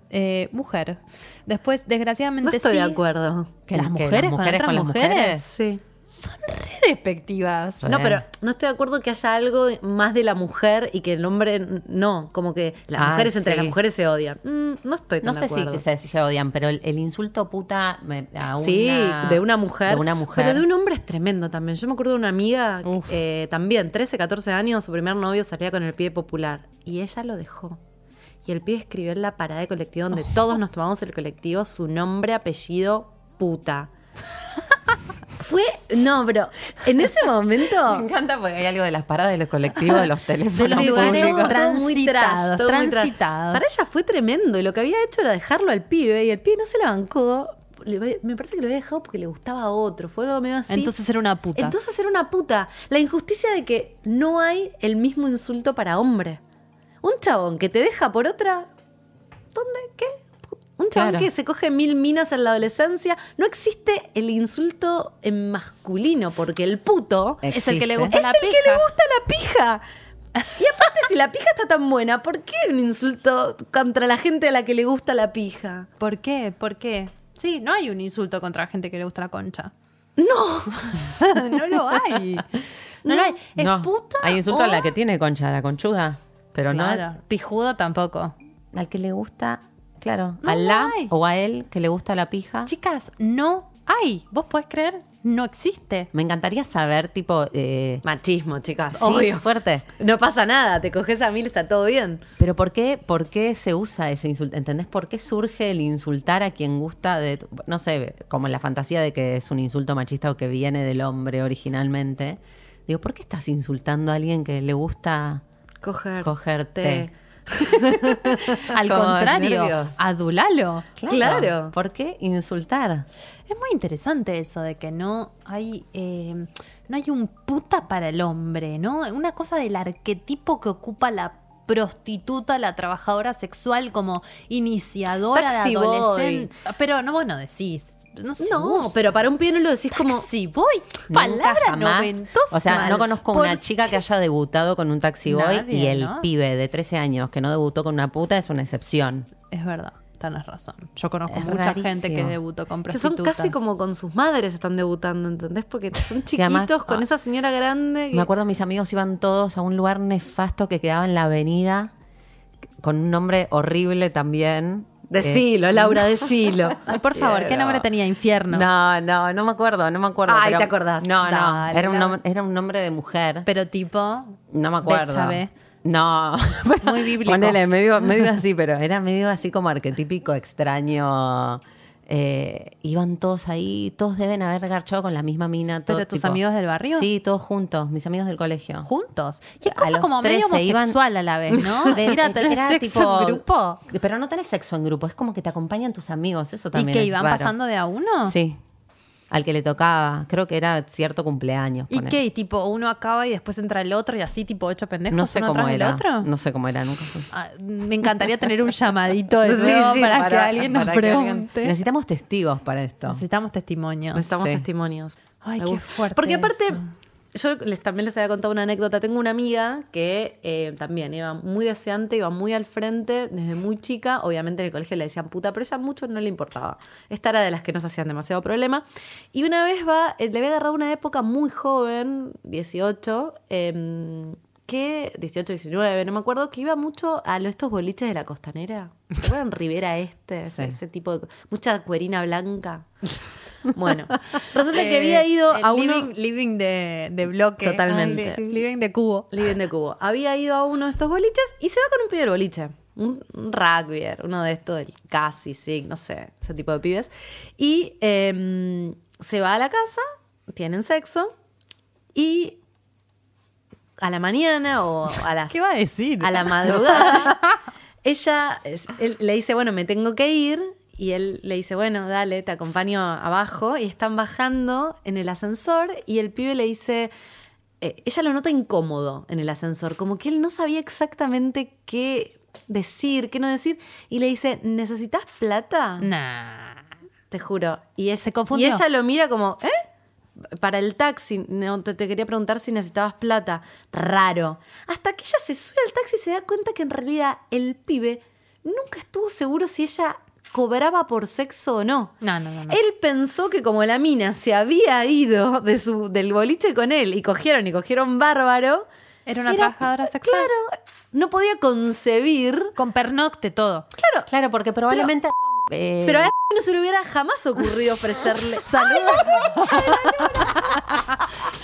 Eh, mujer. Después, desgraciadamente, no estoy sí. de acuerdo. ¿Que las ¿Que mujeres, las con mujeres otras con las mujeres? mujeres? Sí. Son re despectivas. Re. No, pero no estoy de acuerdo que haya algo más de la mujer y que el hombre no, como que las Ah, mujeres entre las mujeres se odian. Mm, no estoy tan No de sé si acuerdo. se, se odian, pero el, el insulto puta me- a una, Sí, de una mujer. De una mujer. Pero de un hombre es tremendo también. Yo me acuerdo de una amiga, eh, también, 13, 14 años, su primer novio salía con el pie popular. Y ella lo dejó. Y el pie escribió en la parada de colectivo donde todos nos tomamos el colectivo su nombre, apellido, puta. <laughs> Fue. No, pero en ese momento. Me encanta porque hay algo de las paradas de los colectivos, de los teléfonos De los lugares públicos. muy transitados, trash, muy transitados. Para ella fue tremendo y lo que había hecho era dejarlo al pibe y el pibe no se la bancó. me parece que lo había dejado porque le gustaba a otro. Fue algo medio así. Entonces era una puta. Entonces era una puta. La injusticia de que no hay el mismo insulto para hombre. Un chabón que te deja por otra. ¿Dónde? ¿Qué? Un chabón Claro. que se coge mil minas en la adolescencia. No existe el insulto en masculino, porque el puto es el que le gusta es la el pija. que le gusta la pija. Y aparte, si la pija está tan buena, ¿por qué un insulto contra la gente a la que le gusta la pija? ¿Por qué? ¿Por qué? Sí, no hay un insulto contra la gente que le gusta la concha. No. <laughs> no lo hay. No, lo hay. ¿Es no, puta? hay insulto a la que tiene concha, a la conchuda. Pero Claro. Pijudo tampoco. no al que le gusta, claro, No a la o a él que le gusta la pija. Chicas, no hay. ¿Vos podés creer? No existe. Me encantaría saber, tipo, eh, Machismo, chicas. sí, Obvio. fuerte. No pasa nada, te coges a mil, está todo bien. Pero ¿por qué, ¿por qué se usa ese insulto? ¿Entendés? ¿Por qué surge el insultar a quien gusta de, tu- no sé, como la fantasía de que es un insulto machista o que viene del hombre originalmente? Digo, ¿por qué estás insultando a alguien que le gusta Coger. cogerte? <laughs> Al contrario, nervios. adulalo. Claro. ¿Por qué insultar? Es muy interesante eso de que no hay eh, no hay un puta para el hombre, ¿no? Una cosa del arquetipo que ocupa la prostituta, la trabajadora sexual como iniciadora Taxi de boy. adolescente. Pero no, vos no decís. No, se No, pero para un pibe no lo decís como. Taxi boy, qué palabra jamás. noventosa. O sea, no conozco ¿Por una chica que haya debutado con un taxi boy Nadie, y el ¿no? pibe de 13 años que no debutó con una puta es una excepción. Es verdad, tenés razón. Yo conozco Es mucha gente que debutó con Que son prostitutas. casi como con sus madres están debutando, ¿entendés? Porque son <laughs> Sí, además, chiquitos con ah, esa señora grande. que- Me acuerdo mis amigos iban todos a un lugar nefasto que quedaba en la avenida con un nombre horrible también. Eh, Decilo, Laura, decilo. <laughs> Ay, por favor, ¿qué nombre tenía? Infierno. No, no, no me acuerdo, no me acuerdo. Ay, pero- ¿te acordás? No, no, Dale, era un, Laura. nom- era un nombre de mujer. Pero tipo, No me acuerdo. Betsabe. No, <laughs> Muy bíblico. Ponele, medio, medio así, pero era medio así como arquetípico, extraño. Eh, iban todos ahí, todos deben haber garchado con la misma mina. Todo, ¿Pero tus tipo- amigos del barrio? Sí, todos juntos, mis amigos del colegio. juntos. Y es cosa como medio 13 iban- homosexual a la vez, ¿no? <laughs> De- tener era sexo tipo- en grupo. Pero no tenés sexo en grupo, es como que te acompañan tus amigos, eso ¿Y también que es iban raro. pasando de a uno? Sí, al que le tocaba, creo que era cierto cumpleaños. ¿Y ponele. qué? ¿Y tipo uno acaba y después entra el otro y así tipo ocho pendejos No sé uno cómo era, otro? no sé cómo era, nunca fui. Ah, me encantaría tener un llamadito <laughs> de Sí, nuevo sí, para, que alguien nos alguien- pregunte. Necesitamos testigos para esto. Necesitamos testimonios. Necesitamos Sí. testimonios. Ay, qué fuerte Porque aparte, eso. Yo les, también les había contado una anécdota. Tengo una amiga que eh, también iba muy deseante, iba muy al frente desde muy chica. Obviamente en el colegio le decían puta, pero ella mucho no le importaba. Esta era de las que no se hacían demasiado problema. Y una vez va, eh, le había agarrado una época muy joven, 18, em, que 18, 19, no me acuerdo, que iba mucho a estos boliches de la costanera. ¿Se acuerdan? <laughs> Rivera Este, ese tipo de... Mucha cuerina blanca. <laughs> Bueno, <laughs> resulta que Eh, había ido el a uno... living, living de, de bloque. Totalmente. Ay, sí. Living de cubo. Living de Cubo. Había ido a uno de estos boliches y se va con un pibe del boliche. Un, un rugbyer, uno de estos, del casi, sí, no sé, ese tipo de pibes. Y em, se va a la casa, tienen sexo y a la mañana o a las <laughs> ¿Qué va a decir? a la <laughs> madrugada, ella es- él le dice, bueno, me tengo que ir. Y él le dice, bueno, dale, te acompaño abajo. Y están bajando en el ascensor y el pibe le dice, eh, ella lo nota incómodo en el ascensor, como que él no sabía exactamente qué decir, qué no decir. Y le dice, ¿necesitas plata? Nah. Te juro. Y ella, Se confundió. Y ella lo mira como, ¿eh? Para el taxi, no, te, te quería preguntar si necesitabas plata. Raro. Hasta que ella se sube al taxi y se da cuenta que en realidad el pibe nunca estuvo seguro si ella cobraba por sexo o no. No, no, no. no. Él pensó que como la mina se había ido de su, del boliche con él y cogieron y cogieron bárbaro. Era una trabajadora sexual. Claro, no podía concebir. Con pernocte todo. Claro, Claro, porque probablemente. Eh, pero a él no se le hubiera jamás ocurrido ofrecerle. <laughs> Saludos. <laughs>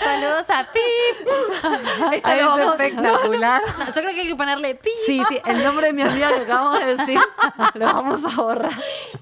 Saludos a Pip. <laughs> Esto ay, lo es vamos- espectacular. No, yo creo que hay que ponerle Pip. Sí, sí, el nombre de mi amiga que acabamos de decir lo vamos a borrar.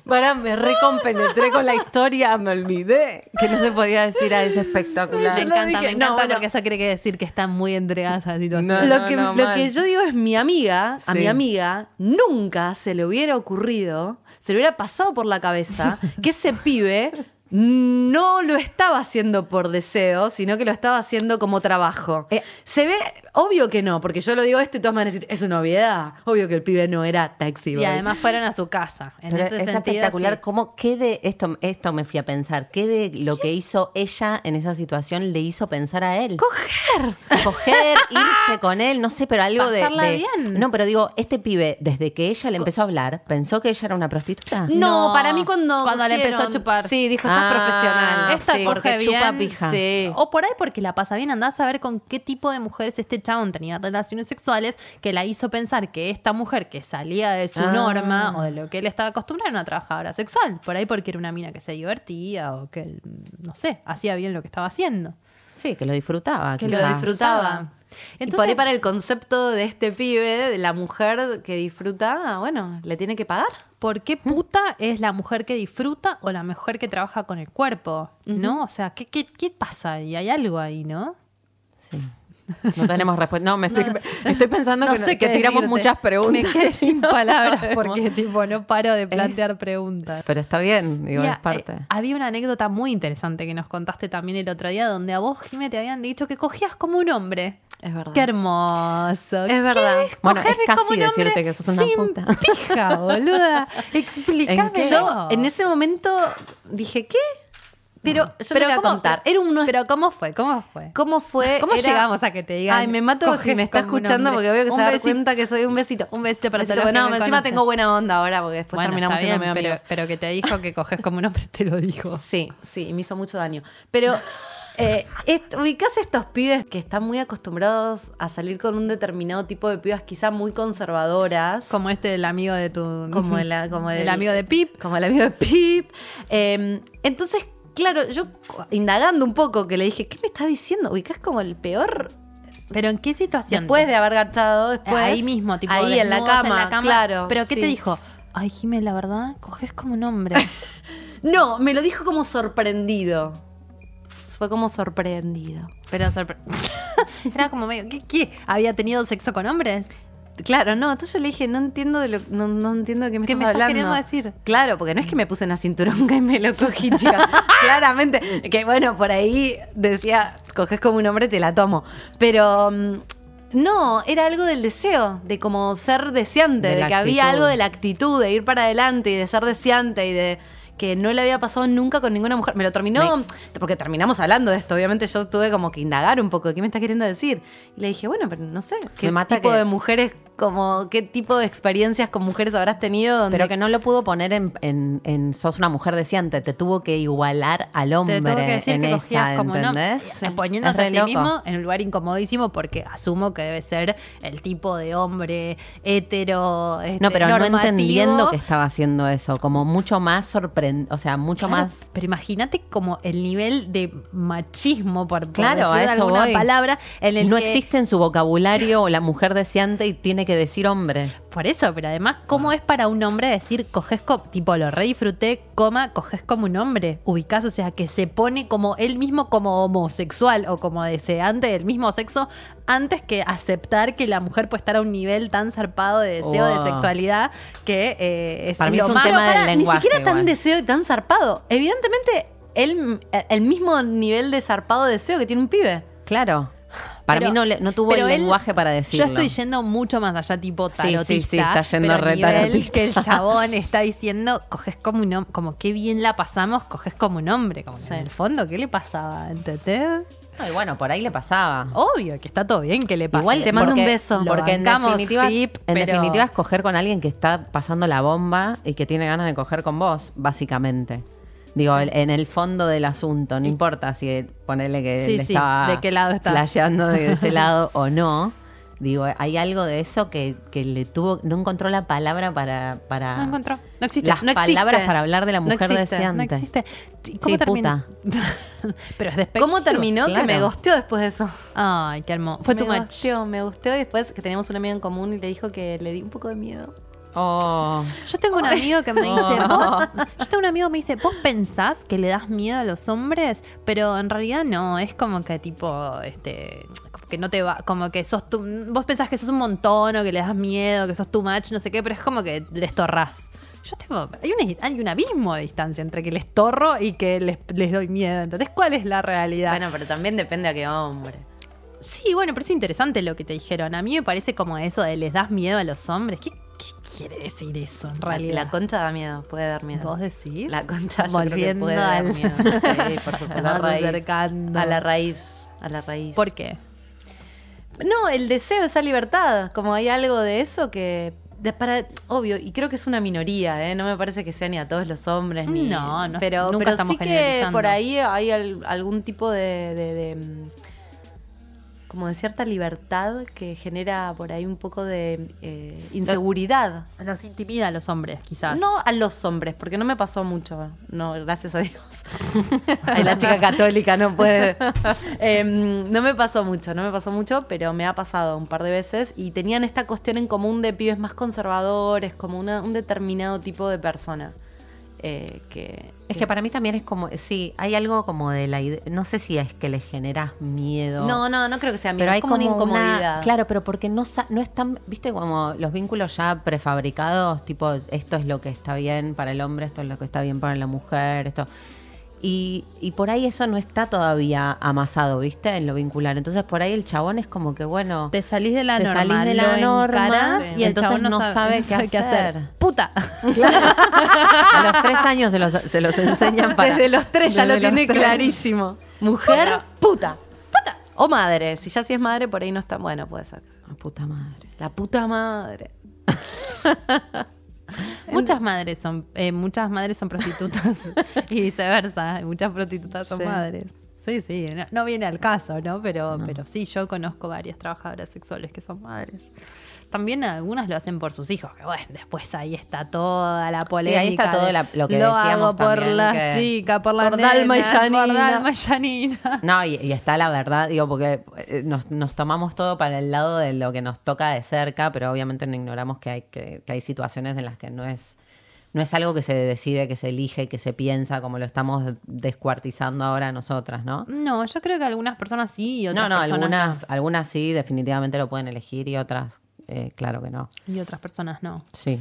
Para, me recompenetré con la historia, me olvidé que no se podía decir a ese espectacular. Me encanta, dije. me No, encanta bueno. porque eso quiere que decir que están muy entregadas a la situación. No, lo, que, no, lo mal. que yo digo es mi amiga, a Sí. mi amiga, nunca se le hubiera ocurrido, se le hubiera pasado por la cabeza que ese pibe no lo estaba haciendo por deseo, sino que lo estaba haciendo como trabajo. Eh. se ve, obvio que no, porque yo lo digo esto y todos me van a decir, es una obviedad. Obvio que el pibe no era taxi Y boy. además fueron a su casa. En Pero ese es sentido, espectacular sí. cómo qué de esto esto me fui a pensar qué de lo que hizo ella en esa situación le hizo pensar a él coger. coger <laughs> irse con él no sé pero algo de, Pasarla de- bien. no pero digo este pibe desde que ella le empezó a hablar pensó que ella era una prostituta No, No, para mí cuando cuando le empezó a chupar. Sí, dijo, Ah, profesional. Esta Sí, coge bien. chupa pija. Sí. O por ahí porque la pasa bien, andás a ver con qué tipo de mujeres este chabón tenía relaciones sexuales que la hizo pensar que esta mujer que salía de su Ah. norma o de lo que él estaba acostumbrado era una trabajadora sexual. Por ahí porque era una mina que se divertía o que, no sé, hacía bien lo que estaba haciendo. sí que lo disfrutaba que quizás. lo disfrutaba. Entonces- y por ahí para el concepto de este pibe, de la mujer que disfruta, ah, bueno, le tiene que pagar. ¿Por qué puta es la mujer que disfruta o la mujer que trabaja con el cuerpo? ¿No? O sea, ¿qué, qué, qué pasa? Y hay algo ahí, ¿no? sí no tenemos respuesta no me estoy, <laughs> estoy pensando No que, sé que qué tiramos decirte. muchas preguntas Me quedé <laughs> sin no palabras sabemos. porque tipo no paro de plantear Es- preguntas. pero está bien digo Mira, es parte eh, había una anécdota muy interesante que nos contaste también el otro día donde a vos, Jimé, te habían dicho que cogías como un hombre. Es verdad. Qué hermoso. Es verdad. ¿Qué Bueno, es casi como un hombre decirte que sos una sin puta. pija, boluda. <laughs> Explícame. ¿En? Yo en ese momento dije, ¿qué? Pero yo te voy a ¿cómo- contar. Era uno Pero ¿cómo fue? ¿Cómo fue? ¿Cómo fue? ¿Cómo Era- llegamos a que te digan? Ay, me mato si me está escuchando porque veo que Un se va a dar besito. cuenta que soy un besito. Un besito para Besito, bueno, me encima tengo buena onda ahora porque después Bueno, terminamos siendo medio pero, amigos. pero que te dijo que coges como un hombre, te lo dijo. <laughs> Sí, sí, y me hizo mucho daño. Pero eh, est- ubicás estos pibes que están muy acostumbrados a salir con un determinado tipo de pibas, quizá muy conservadoras. Como este, el amigo de tu... como <laughs> el, como el amigo de Pip. Como el amigo de Pip. Eh, entonces, claro, yo indagando un poco, que le dije, ¿qué me estás diciendo? Ubicás como el peor. ¿Pero en qué situación? Después de haber garchado, después. ahí mismo, tipo Ahí en la, cama, claro. ¿Pero qué sí. te dijo? Ay, Jimé, la verdad, coges como un hombre. <laughs> No, me lo dijo como sorprendido. Fue como sorprendido. Pero sorpre- <laughs> Era como medio... ¿qué, qué? ¿Había tenido sexo con hombres? Claro, no, entonces yo le dije, no entiendo de lo, no, no entiendo de qué me ¿Qué estás me estás hablando. queriendo decir? Claro, porque no es que me puse una cinturonga y me lo cogí, chica. <laughs> Claramente, que bueno, por ahí decía, coges como un hombre, te la tomo. Pero mm, no, era algo del deseo, de como ser deseante, De que había algo de la actitud, de ir para adelante y de ser deseante y de que no le había pasado nunca con ninguna mujer. Me lo terminó, porque terminamos hablando de esto. Obviamente yo tuve como que indagar un poco de qué me está queriendo decir. Y le dije, bueno, pero no sé, qué Me mata tipo que- de mujeres, como, qué tipo de experiencias con mujeres habrás tenido. Donde Pero que no lo pudo poner en, en- en sos una mujer deseante, te tuvo que igualar al hombre Te tengo que decir en que esa, cogías como un hombre, ¿entendés? eh, poniéndose a sí loco. mismo en un lugar incomodísimo porque asumo que debe ser el tipo de hombre hetero este, No, pero no entendiendo que estaba haciendo eso, como mucho más sorprendente, o sea, mucho Claro, más... Pero imagínate como el nivel de machismo, por, por Claro, a decir eso alguna voy. palabra, en el no que- existe en su vocabulario la mujer deseante y tiene que decir hombre. Por eso, pero además, ¿cómo es para un hombre decir coges como, tipo, lo re disfruté, coma, coges como un hombre? Ubicás, o sea, que se pone como él mismo como homosexual o como deseante del mismo sexo antes que aceptar que la mujer puede estar a un nivel tan zarpado de deseo Wow. de sexualidad que eh, es Para mí lo es un más... tema del lenguaje Ni siquiera tan deseo y tan zarpado. Evidentemente, él, el mismo nivel de zarpado deseo que tiene un pibe. Claro. Para Pero- mí no, no tuvo el él- lenguaje para decirlo. Yo estoy yendo mucho más allá, tipo Sí, sí, tarotista. sí, está yendo pero re nivel tarotista. que el <laughs> chabón está diciendo, coges como un hombre, como qué bien la pasamos, coges como un hombre. Como Sí. en el fondo, ¿qué le pasaba? ¿Entendés? Ay, bueno, por ahí le pasaba. Obvio que está todo bien que le pase. Igual te mando un beso. Porque en definitiva, en pero- definitiva es coger con alguien que está pasando la bomba y que tiene ganas de coger con vos, básicamente. Digo, en el fondo del asunto, no importa si ponele que Sí, estaba de qué lado está. flasheando de ese <laughs> lado o no. Digo, hay algo de eso que, que le tuvo, no encontró la palabra para, para No encontró. No existe. las no existe. palabras para hablar de la No mujer existe, deseante. No existe. ¿Y ¿Cómo Sí, termina? <laughs> Pero es. ¿Cómo terminó? claro. Que me gosteó después de eso. Ay, qué hermoso. Fue me tu match. Gosteó, me gusteó y después que teníamos un amigo en común y le dijo que le di un poco de miedo. Oh. Yo tengo un amigo que me dice, <laughs> yo tengo un amigo que me dice, vos pensás que le das miedo a los hombres, pero en realidad no, es como que tipo, este, como que no te va, como que sos tú, vos pensás que sos un montón o que le das miedo, que sos too much, no sé qué, pero es como que les torrás. Yo tengo, hay un, hay un abismo de distancia entre que les torro y que les, les doy miedo. Entonces, ¿cuál es la realidad? Bueno, pero también depende a qué hombre. Sí, bueno, pero es interesante lo que te dijeron. A mí me parece como eso de les das miedo a los hombres. ¿Qué, qué quiere decir eso en La, realidad? la concha da miedo, puede dar miedo. ¿Vos decís? La concha yo creo que Volviendo puede dar miedo. <laughs> Sí, por supuesto. Te vas acercando. A la raíz. A la raíz. ¿Por qué? No, el deseo, esa libertad. Como hay algo de eso que. de- para, obvio, y creo que es una minoría, ¿eh? No me parece que sea ni a todos los hombres, ni. No, no, pero, nunca pero estamos sí que por ahí hay al- algún tipo de. de- de, mm, como de cierta libertad que genera por ahí un poco de eh, inseguridad. Los intimida a los hombres, quizás. No a los hombres, porque no me pasó mucho. No, gracias a Dios. <laughs> Ay, la chica católica no puede. <laughs> Em, no me pasó mucho, no me pasó mucho, pero me ha pasado un par de veces. Y tenían esta cuestión en común de pibes más conservadores, como una- un determinado tipo de persona. Eh, que, Es que para mí también es como, sí, hay algo como de la idea, no sé si es que le generas miedo. No, no, no creo que sea miedo, pero hay como, una incomodidad. claro, pero porque no, no están, viste, como los vínculos ya prefabricados, tipo, esto es lo que está bien para el hombre, esto es lo que está bien para la mujer, esto. Y, y por ahí eso no está todavía amasado, viste, en lo vincular. Entonces por ahí el chabón es como que, bueno, Te salís de la Te norma, salís de la norma, sí. y el entonces no, no sabe, sabe qué hacer. Puta. <laughs> a los tres años se los, se los enseñan para... Desde los tres ya lo tiene tres. clarísimo. Mujer, puta. Puta. O madre. Si ya sí es madre, por ahí no está. Bueno, puede ser. Ah, puta madre. La puta madre. <laughs> <laughs> Muchas madres son, eh, muchas madres son prostitutas <laughs> y viceversa. Muchas prostitutas son Sí. madres. Sí, sí, no, no viene al caso, ¿no? Pero, pero sí, yo conozco varias trabajadoras sexuales que son madres. También algunas lo hacen por sus hijos, que bueno, después ahí está toda la polémica. ahí está todo la- lo que lo decíamos hago por también, las que- chicas, por las Por Dalma y por. Dalma y Janina. <laughs> No, y, y está la verdad, digo, porque eh, nos, nos tomamos todo para el lado de lo que nos toca de cerca, pero obviamente no ignoramos que hay, que, que hay situaciones en las que no es, no es algo que se decide, que se elige, que se piensa, como lo estamos descuartizando ahora nosotras, ¿no? No, yo creo que algunas personas sí y otras No, no, personas algunas, algunas sí, definitivamente lo pueden elegir y otras, eh, claro que no. Y otras personas no. Sí.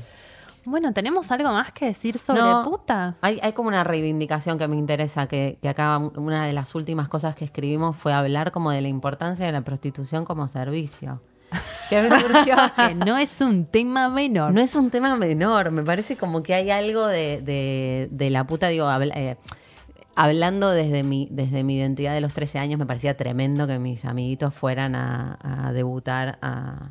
Bueno, ¿tenemos algo más que decir sobre No, puta? Hay, hay como una reivindicación que me interesa, que, que acá una de las últimas cosas que escribimos fue hablar como de la importancia de la prostitución como servicio. <laughs> Que me surgió que no es un tema menor. No es un tema menor, me parece como que hay algo de, de- de la puta, digo, habla- eh, hablando desde mi, desde mi identidad de los 13 años, me parecía tremendo que mis amiguitos fueran a, a debutar a,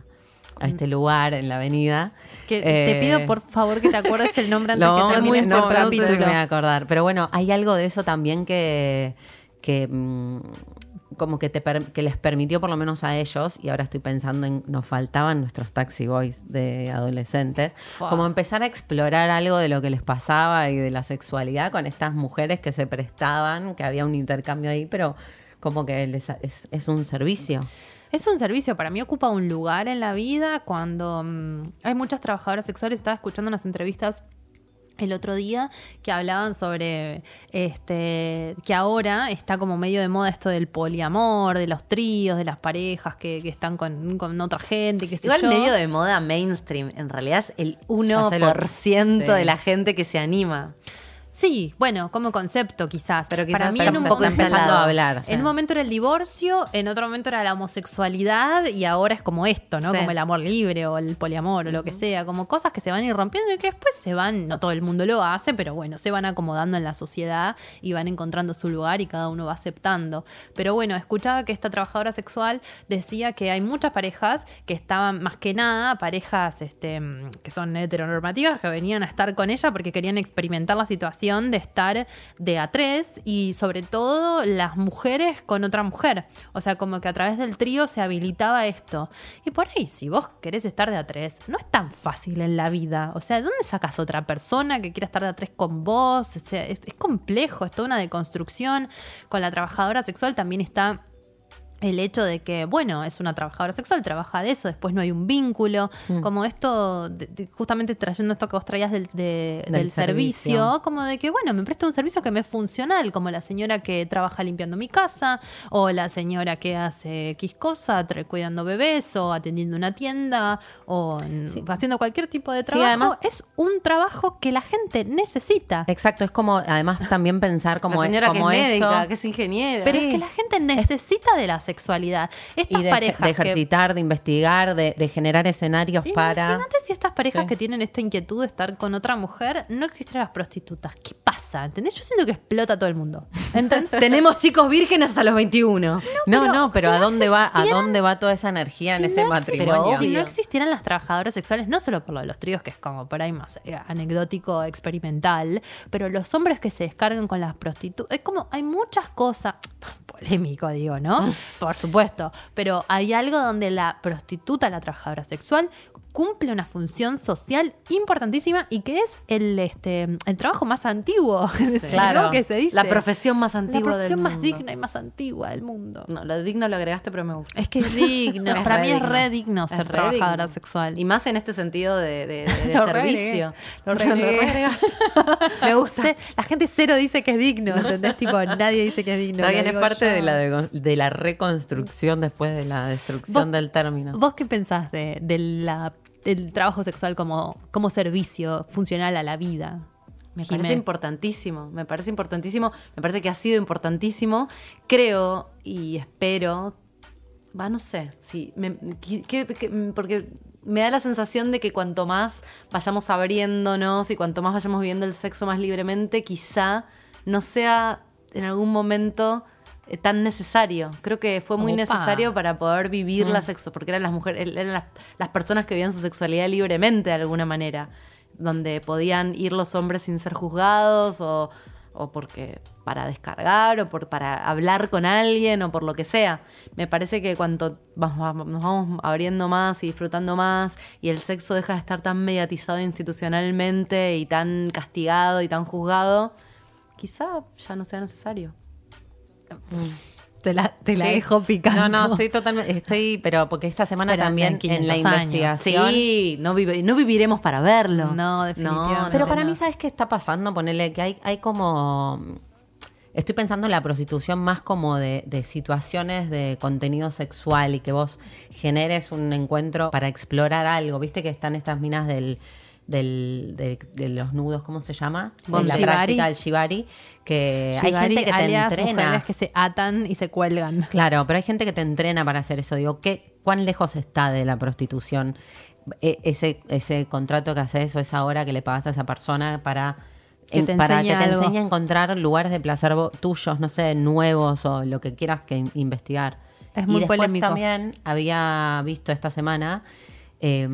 a este lugar en la avenida. Que te Eh, pido por favor que te acuerdes el nombre <laughs> antes que vamos- termine no, este no sé capítulo. si me voy a acordar. Pero bueno, hay algo de eso también que, que mm, como que, te per- que les permitió, por lo menos a ellos, y ahora estoy pensando en, nos faltaban nuestros taxi boys de adolescentes, como empezar a explorar algo de lo que les pasaba y de la sexualidad con estas mujeres que se prestaban, que había un intercambio ahí, pero como que les- es, es un servicio. Es un servicio, para mí ocupa un lugar en la vida cuando mm, hay muchas trabajadoras sexuales, estaba escuchando unas entrevistas el otro día que hablaban sobre este que ahora está como medio de moda esto del poliamor, de los tríos, de las parejas que, que están con, con otra gente, que Igual yo. medio de moda mainstream. En realidad es el Ya sé lo- 1% sí. de la gente que se anima. Sí, bueno, como concepto quizás. Pero quizás para mí en un poco empezando a hablar. En un momento era el divorcio, en otro momento era la homosexualidad y ahora es como esto, ¿no? Sí. Como el amor libre o el poliamor o lo que sea, como cosas que se van a ir rompiendo y que después se van, no todo el mundo lo hace, pero bueno, se van acomodando en la sociedad y van encontrando su lugar y cada uno va aceptando. Pero bueno, escuchaba que esta trabajadora sexual decía que hay muchas parejas que estaban más que nada, parejas este, mm, que son heteronormativas, que venían a estar con ella porque querían experimentar la situación de estar de a tres y sobre todo las mujeres con otra mujer. O sea, como que a través del trío se habilitaba esto. Y por ahí, si vos querés estar de a tres, no es tan fácil en la vida. O sea, ¿de dónde sacas otra persona que quiera estar de a tres con vos? Es complejo, es toda una deconstrucción. Con la trabajadora sexual también está el hecho de que, bueno, es una trabajadora sexual, trabaja de eso, después no hay un vínculo, Mm. como esto, de- de- justamente trayendo esto que vos traías del, de- Del del servicio, servicio. como de que, bueno, me presto un servicio que me es funcional, como la señora que trabaja limpiando mi casa, o la señora que hace X cosa, cuidando bebés, o atendiendo una tienda, o Sí. haciendo cualquier tipo de Sí, trabajo. además- es un trabajo que la gente necesita. Exacto, es como, además también pensar como, la señora como que es eso. médica, que es ingeniera. Pero Sí. es que la gente necesita de la sexualidad. Estas y de, parejas de que- ejercitar, de investigar, de, de generar escenarios para... Imagínate si estas parejas Sí. que tienen esta inquietud de estar con otra mujer no existieran las prostitutas. ¿Qué pasa? ¿Entendés? Yo siento que explota todo el mundo. <laughs> Tenemos chicos vírgenes hasta los 21. No, pero no, pero si ¿a no dónde va a dónde va toda esa energía en ese matrimonio? pero si no existieran las trabajadoras sexuales, no solo por lo de los tríos, que es como por ahí más eh, anecdótico, experimental, pero los hombres que se descargan con las prostitutas, es como hay muchas cosas, <tsk> polémico digo, ¿no? Por supuesto, pero hay algo donde la prostituta, la trabajadora sexual, cumple una función social importantísima y que es el, este, el trabajo más antiguo. <laughs> Claro. que se dice. La profesión más La antigua profesión del más mundo. digna y más antigua del mundo. No, lo digno lo agregaste, pero me gusta. Es que es digno. <laughs> Es Para re mí es re digno ser re trabajadora digno. sexual. Y más en este sentido de, de- de- de <laughs> Lo servicio. lo renegaste. me gusta. Se- la gente cero dice que es digno, ¿entendés? tipo, nadie dice que es digno. Lo es parte yo. de la, de, la reconstrucción después de la destrucción del término. ¿Vos qué pensás de, de la- del trabajo sexual como, como servicio funcional a la vida? Me Jimé? parece importantísimo, me parece importantísimo, me parece que ha sido importantísimo. Creo y espero, va, no sé, sí, me- que- que- que- porque me da la sensación de que cuanto más vayamos abriéndonos y cuanto más vayamos viviendo el sexo más libremente, quizá no sea en algún momento tan necesario. Creo que fue muy Opa. necesario para poder vivir la sexo, porque eran las mujeres, eran las, las personas que vivían su sexualidad libremente de alguna manera, donde podían ir los hombres sin ser juzgados o, o porque para descargar o por, para hablar con alguien o por lo que sea. Me parece que cuanto vamos- nos vamos abriendo más y disfrutando más y el sexo deja de estar tan mediatizado institucionalmente y tan castigado y tan juzgado, quizá ya no sea necesario. Te la, te la Sí. dejo picando. No, no, estoy totalmente, estoy, pero porque esta semana Pero también en la 500 años. investigación. Sí, no, vive- no viviremos para verlo. No, definitivamente. Pero para no. mí, ¿sabes qué está pasando? Ponerle que hay, hay como. Estoy pensando en la prostitución más como de, de situaciones de contenido sexual y que vos generes un encuentro para explorar algo. ¿Viste que están estas minas del, del, de, de los nudos, ¿cómo se llama? Bon la shibari. práctica del shibari. Que hay gente que te entrena. que se atan y se cuelgan. Claro, pero hay gente que te entrena para hacer eso. Digo, ¿qué, ¿cuán lejos está de la prostitución E- ese, ese contrato que haces o esa hora que le pagas a esa persona para, Que te para que enseñe te algo. enseñe a encontrar lugares de placer tuyos, no sé, nuevos o lo que quieras que in- investigar? Es muy y después polémico. también había visto esta semana eh,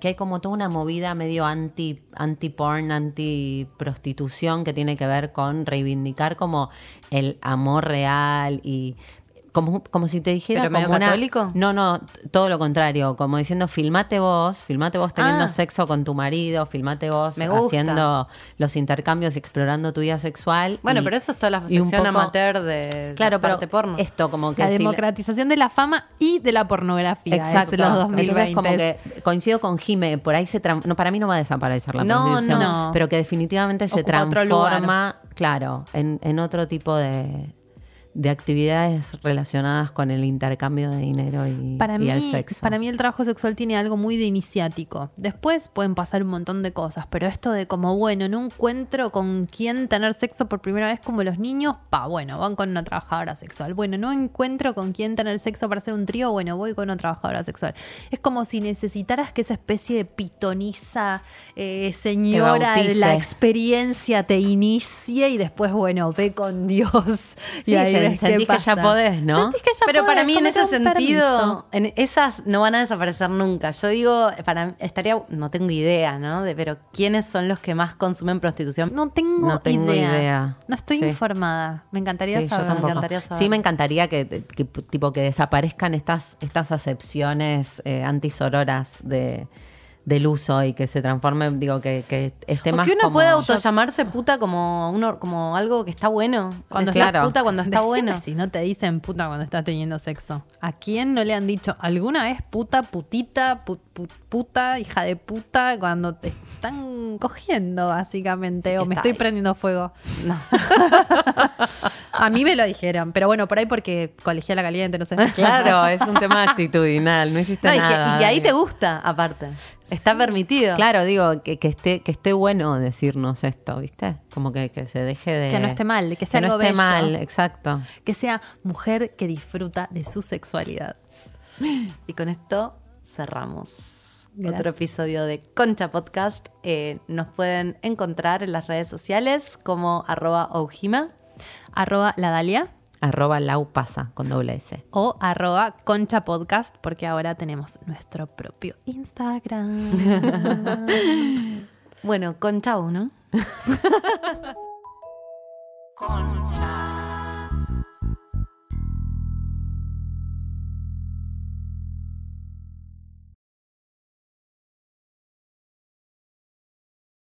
que hay como toda una movida medio anti anti porn, anti prostitución que tiene que ver con reivindicar como el amor real y como, como si te dijera ¿Pero medio como una- católico? no, no, todo lo contrario, como diciendo, filmate vos, filmate vos teniendo Ah. sexo con tu marido, filmate vos Me gusta. haciendo los intercambios y explorando tu vida sexual. Bueno, y- pero eso es toda la sección poco- amateur de, Claro, de pero parte porno. esto como que La si la- democratización de la fama y de la pornografía. Exacto. Es los 2020. Entonces, como que coincido con Jime, por ahí se no para mí no va a desaparecer la No, prostitución, no. pero que definitivamente se Ocupa transforma, claro, en, en otro tipo de, de actividades relacionadas con el intercambio de dinero y, Para y mí, el sexo. para mí el trabajo sexual tiene algo muy de iniciático. Después pueden pasar un montón de cosas, pero esto de como, bueno, no encuentro con quién tener sexo por primera vez como los niños, pa, bueno, van con una trabajadora sexual. Bueno, no encuentro con quién tener sexo para hacer un trío, bueno, voy con una trabajadora sexual. Es como si necesitaras que esa especie de pitoniza eh, señora de la experiencia te inicie y después, bueno, ve con Dios. Sí, y ahí sentís que ya podés, ¿no? Sentís que ya Pero para mí en ese sentido, en esas no van a desaparecer nunca. Yo digo, para estaría, no tengo idea, ¿no? De, pero ¿quiénes son los que más consumen prostitución? No tengo, No tengo idea. idea. No estoy Sí. informada. Me encantaría Sí, yo saber. tampoco. encantaría saber. Sí, me encantaría que, que, tipo que desaparezcan estas, estas acepciones eh, antisororas de, del uso y que se transforme, digo, que, que esté ¿Por más qué uno como... puede autollamarse puta como uno como algo que está bueno? Cuando Decir claro. puta cuando está Decime bueno. si no te dicen puta cuando estás teniendo sexo. ¿A quién no le han dicho alguna vez puta, putita, pu- pu- puta, hija de puta cuando te están cogiendo, básicamente? O Que me está estoy ahí. prendiendo fuego. No. <laughs> A mí me lo dijeron, pero bueno, por ahí porque colegiala caliente, no sé. <laughs> Claro, es un tema actitudinal, no hiciste No, y, que, nada. y que ahí te gusta, aparte. Está permitido. Claro, digo, que, que esté, que esté bueno decirnos esto, ¿viste? Como que, que se deje de... Que no esté mal, que sea no algo esté bello. mal, exacto. Que sea mujer que disfruta de su sexualidad. <gasps> Y con esto cerramos Gracias. otro episodio de Concha Podcast. Eh, nos pueden encontrar en las redes sociales como arroba Oujima. Arroba la Dalia Arroba laupasa con doble S. o arroba concha podcast porque ahora tenemos nuestro propio Instagram. <laughs> Bueno, con chau, ¿no? Concha. <laughs>